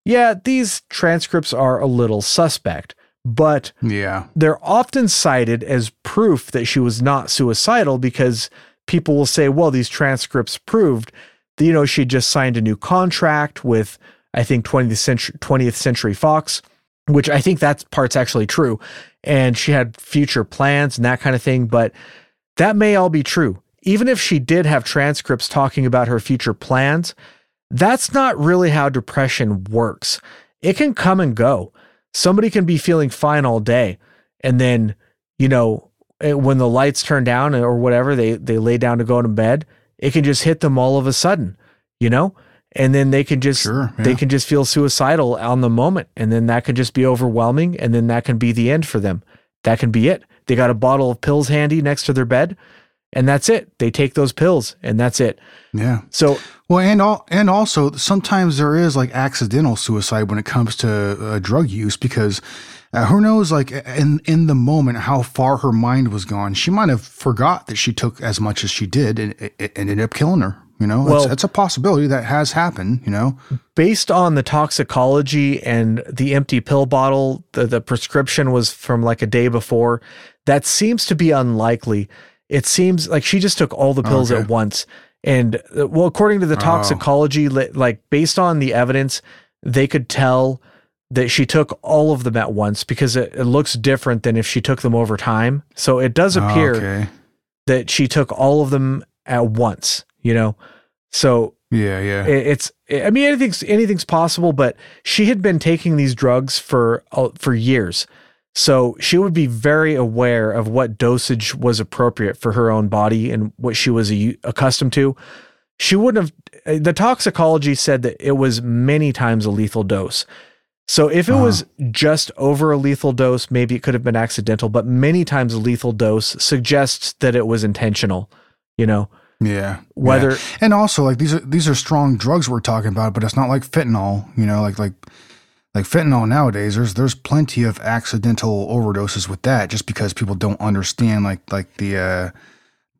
yeah, these transcripts are a little suspect, but Yeah. they're often cited as proof that she was not suicidal because people will say, well, these transcripts proved that, you know, she just signed a new contract with, I think, 20th century, 20th century Fox, which I think that part's actually true. And she had future plans and that kind of thing. But that may all be true. Even if she did have transcripts talking about her future plans, that's not really how depression works. It can come and go. Somebody can be feeling fine all day, and then, you know, eh, when the lights turn down or whatever, they they lay down to go to bed, it can just hit them all of a sudden, you know? And then they can just Sure. they can just feel suicidal on the moment and then that can just be overwhelming and then that can be the end for them that can be it they got a bottle of pills handy next to their bed and that's it they take those pills and that's it Yeah. so Well, and all, and also sometimes there is like accidental suicide when it comes to uh, drug use because uh, who knows like in in the moment how far her mind was gone. She might have forgot that she took as much as she did and it, it ended up killing her. You know, Well- it's, it's a possibility that has happened. You know, based on the toxicology and the empty pill bottle the, the prescription was from like a day before that seems to be unlikely it seems like she just took all the pills Okay. at once and uh, well according to the Oh. toxicology li- like based on the evidence they could tell that she took all of them at once because it, it looks different than if she took them over time. So it does appear Okay. that she took all of them at once you know? So Yeah, yeah. it- it's i mean anything's anything's possible but she had been taking these drugs for uh, for years. So she would be very aware of what dosage was appropriate for her own body and what she was a, accustomed to. She wouldn't have the toxicology said that it was many times a lethal dose so if it Uh-huh. was just over a lethal dose maybe it could have been accidental but many times a lethal dose suggests that it was intentional you know yeah. whether yeah. and also like these are these are strong drugs we're talking about, but it's not like fentanyl. You know, like like like fentanyl nowadays. There's there's plenty of accidental overdoses with that, just because people don't understand like like the uh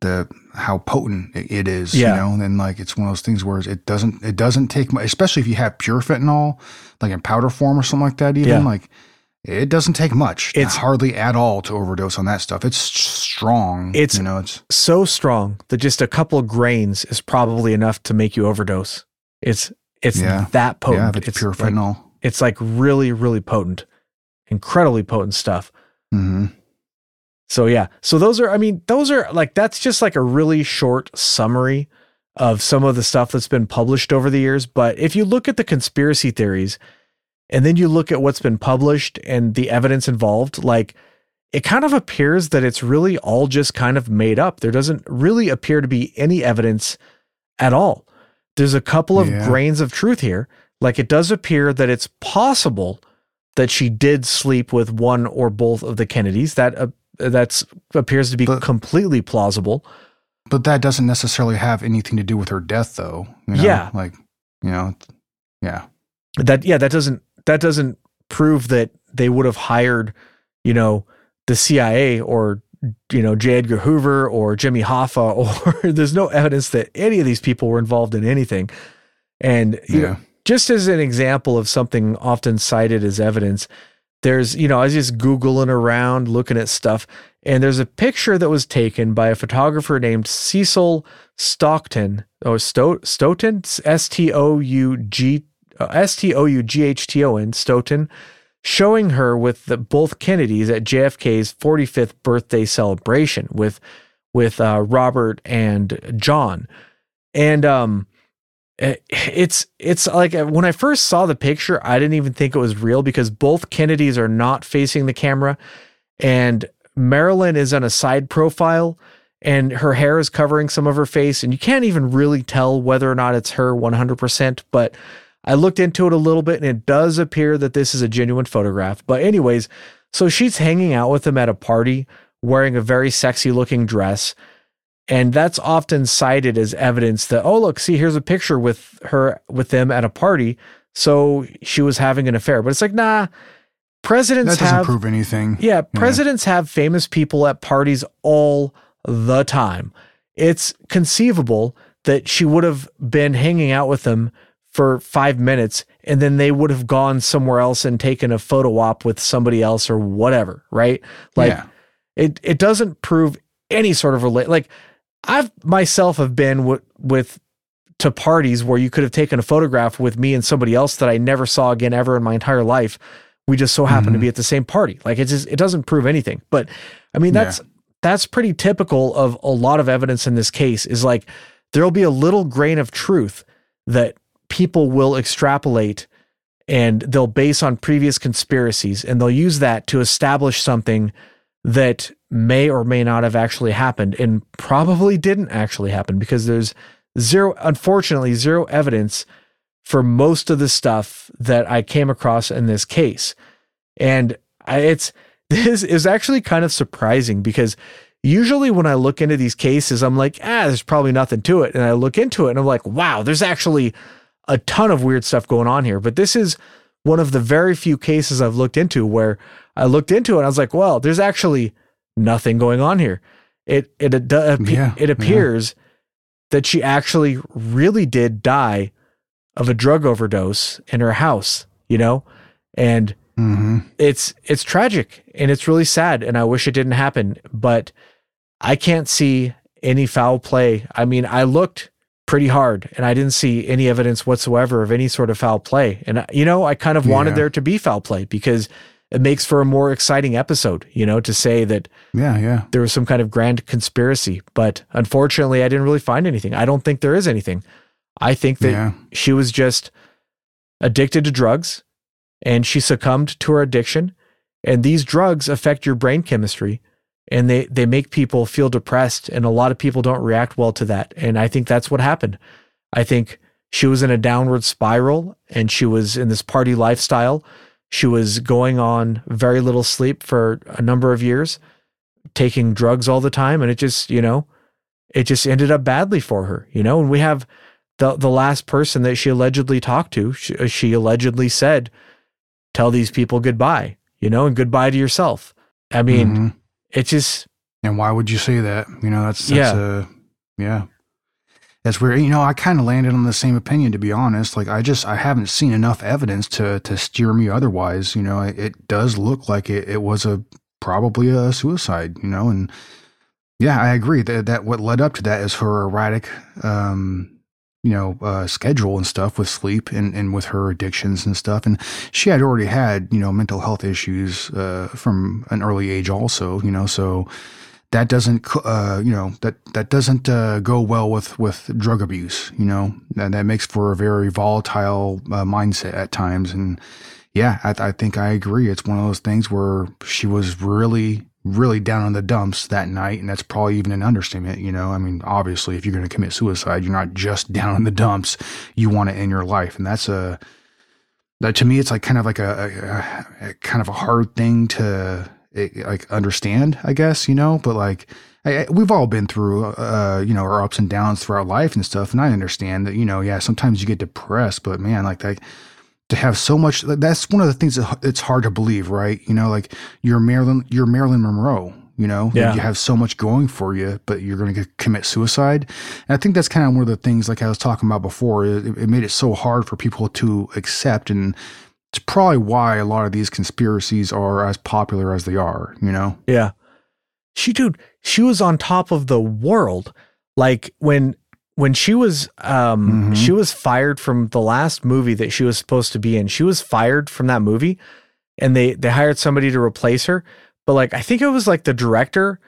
the how potent it, is. Yeah. You know, and like it's one of those things where it doesn't it doesn't take much, especially if you have pure fentanyl, like in powder form or something like that. Even Yeah. like. It doesn't take much. It's- It's hardly at all to overdose on that stuff. It's strong. It's- you know, it's so strong that just a couple of grains is probably enough to make you overdose. It's it's Yeah. that potent. yeah, if it's, pure like, fentanyl. it's like really really potent, incredibly potent stuff. hmm So yeah, so those are I mean those are like that's just like a really short summary of some of the stuff that's been published over the years. But if you look at the conspiracy theories, and then you look at what's been published and the evidence involved, like it kind of appears that it's really all just kind of made up. There doesn't really appear to be any evidence at all. There's a couple of Yeah. grains of truth here. Like it does appear that it's possible that she did sleep with one or both of the Kennedys. That uh, that's appears to be But- completely plausible. But that doesn't necessarily have anything to do with her death, though. You know? Yeah. Like, you know, yeah. That yeah, that doesn't that doesn't prove that they would have hired, you know, the CIA or you know J. Edgar Hoover or Jimmy Hoffa or there's no evidence that any of these people were involved in anything. And you know, Yeah. just as an example of something often cited as evidence, there's, you know, I was just Googling around looking at stuff, and there's a picture that was taken by a photographer named Cecil Stockton, or Sto- Stoughton, S T O U G S T O U G H T O N, Stoughton, showing her with the, both Kennedys at JFK's 45th birthday celebration with with uh, Robert and John, and um, it's it's like uh, when I first saw the picture, I didn't even think it was real because both Kennedys are not facing the camera, and Marilyn is on a side profile, and her hair is covering some of her face, and you can't even really tell whether or not it's her 100%. But I looked into it a little bit, and it does appear that this is a genuine photograph. But anyways, so she's hanging out with him at a party, wearing a very sexy looking dress and that's often cited as evidence that, oh, look, see, here's a picture with her, with them at a party. So she was having an affair. But it's like, nah, presidents that doesn't have, prove anything. Yeah, presidents yeah. have famous people at parties all the time. It's conceivable that she would have been hanging out with them for five minutes and then they would have gone somewhere else and taken a photo op with somebody else or whatever, right? Like yeah. it it doesn't prove any sort of relate like I've myself have been with, with to parties where you could have taken a photograph with me and somebody else that I never saw again ever in my entire life. We just so happened mm-hmm. to be at the same party. Like it just it doesn't prove anything. But I mean that's yeah. that's pretty typical of a lot of evidence in this case is like there'll be a little grain of truth that people will extrapolate and they'll base on previous conspiracies and they'll use that to establish something that may or may not have actually happened and probably didn't actually happen because there's zero, unfortunately, zero evidence for most of the stuff that I came across in this case. And it's, this is actually kind of surprising because usually when I look into these cases, I'm like, ah, there's probably nothing to it. And I look into it and I'm like, wow, there's actually a ton of weird stuff going on here. But this is one of the very few cases I've looked into where I looked into it and I was like, well, there's actually nothing going on here. It it it, yeah, it appears yeah. that she actually really did die of a drug overdose in her house, you know? And mm-hmm. it's it's tragic and it's really sad and I wish it didn't happen, but I can't see any foul play. I mean, I looked pretty hard and I didn't see any evidence whatsoever of any sort of foul play. And you know, I kind of wanted yeah. there to be foul play because it makes for a more exciting episode, you know, to say that yeah, yeah. there was some kind of grand conspiracy. But unfortunately, I didn't really find anything. I don't think there is anything. I think that yeah. she was just addicted to drugs and she succumbed to her addiction. And these drugs affect your brain chemistry and they, they make people feel depressed. And a lot of people don't react well to that. And I think that's what happened. I think she was in a downward spiral and she was in this party lifestyle she was going on very little sleep for a number of years, taking drugs all the time. And it just, you know, it just ended up badly for her, you know. And we have the, the last person that she allegedly talked to, she, uh, she allegedly said, tell these people goodbye, you know, and goodbye to yourself. I mean, mm-hmm. it just. And why would you say that? You know, that's, that's yeah. a, yeah that's where you know I kind of landed on the same opinion to be honest. Like I just I haven't seen enough evidence to to steer me otherwise. You know, it, it does look like it, it was a probably a suicide. You know, and yeah, I agree that that what led up to that is her erratic, um, you know, uh, schedule and stuff with sleep and and with her addictions and stuff. And she had already had you know mental health issues uh, from an early age also. You know, so that doesn't uh, you know that that doesn't uh, go well with with drug abuse you know? That, that makes for a very volatile uh, mindset at times. And yeah I, I think i agree. It's one of those things where she was really really down in the dumps that night. And that's probably even an understatement you know? I mean obviously if you're going to commit suicide you're not just down in the dumps. You want to end your life. And that's a that to me it's like kind of like a, a, a kind of a hard thing to like understand, I guess, you know, but like I, we've all been through, uh, you know, our ups and downs throughout life and stuff. And I understand that, you know, yeah, sometimes you get depressed, but man, like that, to have so much, that's one of the things that it's hard to believe, right? You know, like you're Marilyn, you're Marilyn Monroe, you know, yeah. Like you have so much going for you, but you're going to commit suicide. And I think that's kind of one of the things, like I was talking about before, it, it made it so hard for people to accept and, it's probably why a lot of these conspiracies are as popular as they are, you know? Yeah. She dude, she was on top of the world. Like when when she was um mm-hmm. she was fired from the last movie that she was supposed to be in. She was fired from that movie and they they hired somebody to replace her. But like I think it was like the director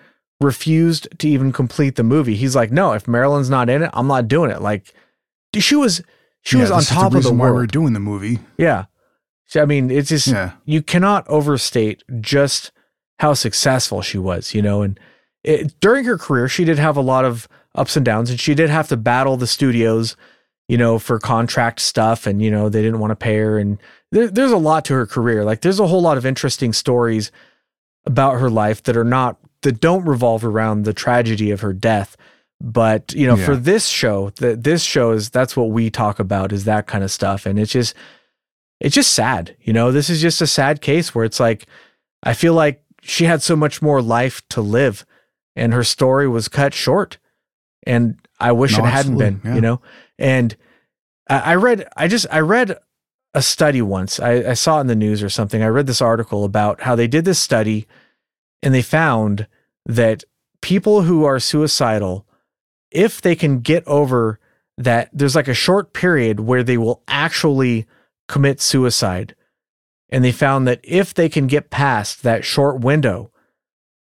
refused to even complete the movie. He's like, "No, if Marilyn's not in it, I'm not doing it." Like she was she Yeah, was on top of the reason why we're world. doing the movie. Yeah. I mean, it's just Yeah. you cannot overstate just how successful she was, you know. And it, during her career, she did have a lot of ups and downs, and she did have to battle the studios, you know, for contract stuff, and you know they didn't want to pay her. And there, there's a lot to her career. Like there's a whole lot of interesting stories about her life that are not that don't revolve around the tragedy of her death. But you know, for this show, that this show is that's what we talk about is that kind of stuff, and it's just it's just sad. You know, this is just a sad case where it's like, I feel like she had so much more life to live and her story was cut short. And I wish No, it hadn't been, yeah. you know? And I, I read, I just, I read a study once. I, I saw it in the news or something. I read this article about how they did this study and they found that people who are suicidal, if they can get over that, there's like a short period where they will actually commit suicide. And they found that if they can get past that short window,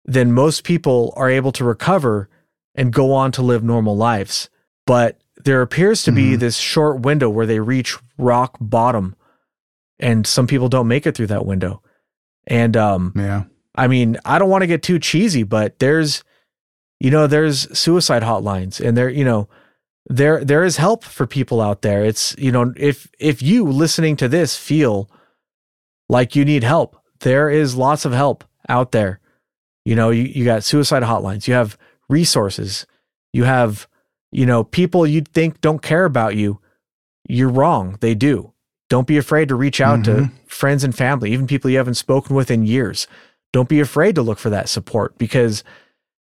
then most people are able to recover and go on to live normal lives. But there appears to be Mhm. this short window where they reach rock bottom, and some people don't make it through that window. And um, Yeah. I mean, I don't want to get too cheesy, but there's, you know, there's suicide hotlines, and there, you know, there there is help for people out there. It's you know, if if you listening to this feel like you need help, there is lots of help out there. You know, you, you got suicide hotlines, you have resources, you have, you know, people you'd think don't care about you. You're wrong. They do. Don't be afraid to reach out to Mhm. friends and family, even people you haven't spoken with in years. Don't be afraid to look for that support because,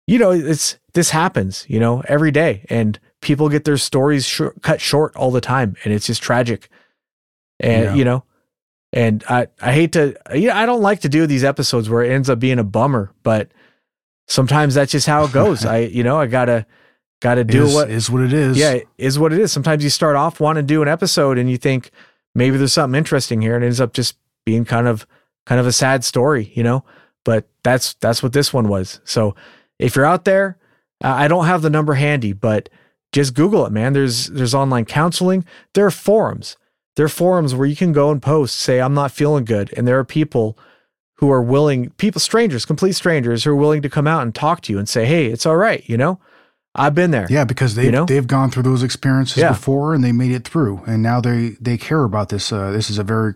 you know, it's this happens, you know, every day, and people get their stories short, cut short all the time, and it's just tragic. And Yeah. you know, and I I hate to, yeah, I don't like to do these episodes where it ends up being a bummer, but sometimes that's just how it goes. I you know I gotta gotta do is, what is what it is. yeah, it is what it is. Sometimes you start off wanting to do an episode and you think maybe there's something interesting here, and it ends up just being kind of kind of a sad story, you know. But that's that's what this one was. So if you're out there, uh, I don't have the number handy, but just Google it, man. There's there's online counseling. There are forums. There are forums where you can go and post, say I'm not feeling good, and there are people who are willing, people, strangers, complete strangers, who are willing to come out and talk to you and say, hey, it's all right, you know. I've been there. Yeah, because they You know? they've gone through those experiences Yeah. before and they made it through, and now they they care about this. Uh, this is a very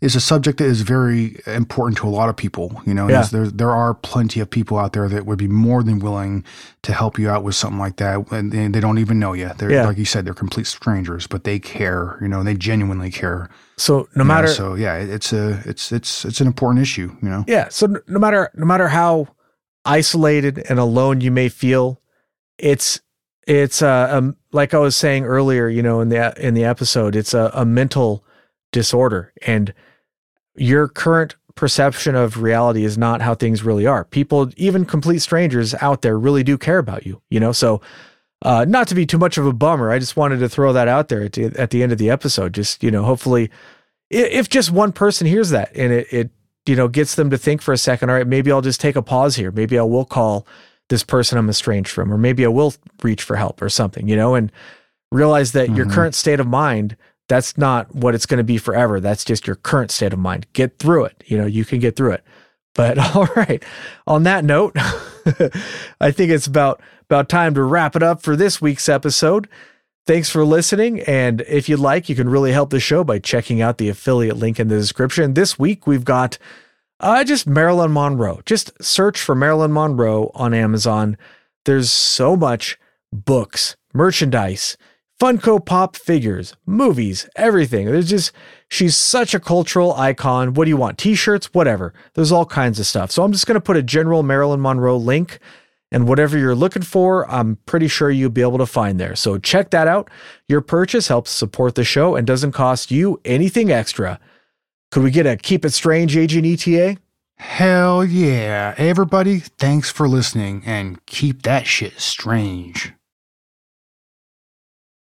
is a subject that is very important to a lot of people. You know, Yeah. There there are plenty of people out there that would be more than willing to help you out with something like that, and they, they don't even know you. They're Yeah. like you said, they're complete strangers, but they care. You know, they genuinely care. So no you know? matter so yeah, it- it's a it's it's it's an important issue. You know. Yeah. So no matter no matter how isolated and alone you may feel, it's it's uh, um like I was saying earlier, you know, in the in the episode, it's a, a mental disorder, and your current perception of reality is not how things really are. People, even complete strangers out there, really do care about you. You know, so. Uh, not to be too much of a bummer, I just wanted to throw that out there at the, at the end of the episode. Just you know, hopefully, if just one person hears that and it, it you know gets them to think for a second all right maybe i'll just take a pause here maybe i will call this person i'm estranged from or maybe i will reach for help or something you know and realize that your Mhm. current state of mind that's not what it's going to be forever that's just your current state of mind get through it you know you can get through it but all right on that note i think it's about about time to wrap it up for this week's episode Thanks for listening. And if you'd like, you can really help the show by checking out the affiliate link in the description. This week, we've got uh, just Marilyn Monroe. Just search for Marilyn Monroe on Amazon. There's so much books, merchandise, Funko Pop figures, movies, everything. There's just, she's such a cultural icon. What do you want? T shirts, whatever. There's all kinds of stuff. So I'm just going to put a general Marilyn Monroe link and whatever you're looking for, I'm pretty sure you'll be able to find there. So check that out. Your purchase helps support the show and doesn't cost you anything extra. Could we get a keep it strange agent ETA? Hell yeah. Everybody, thanks for listening and keep that shit strange.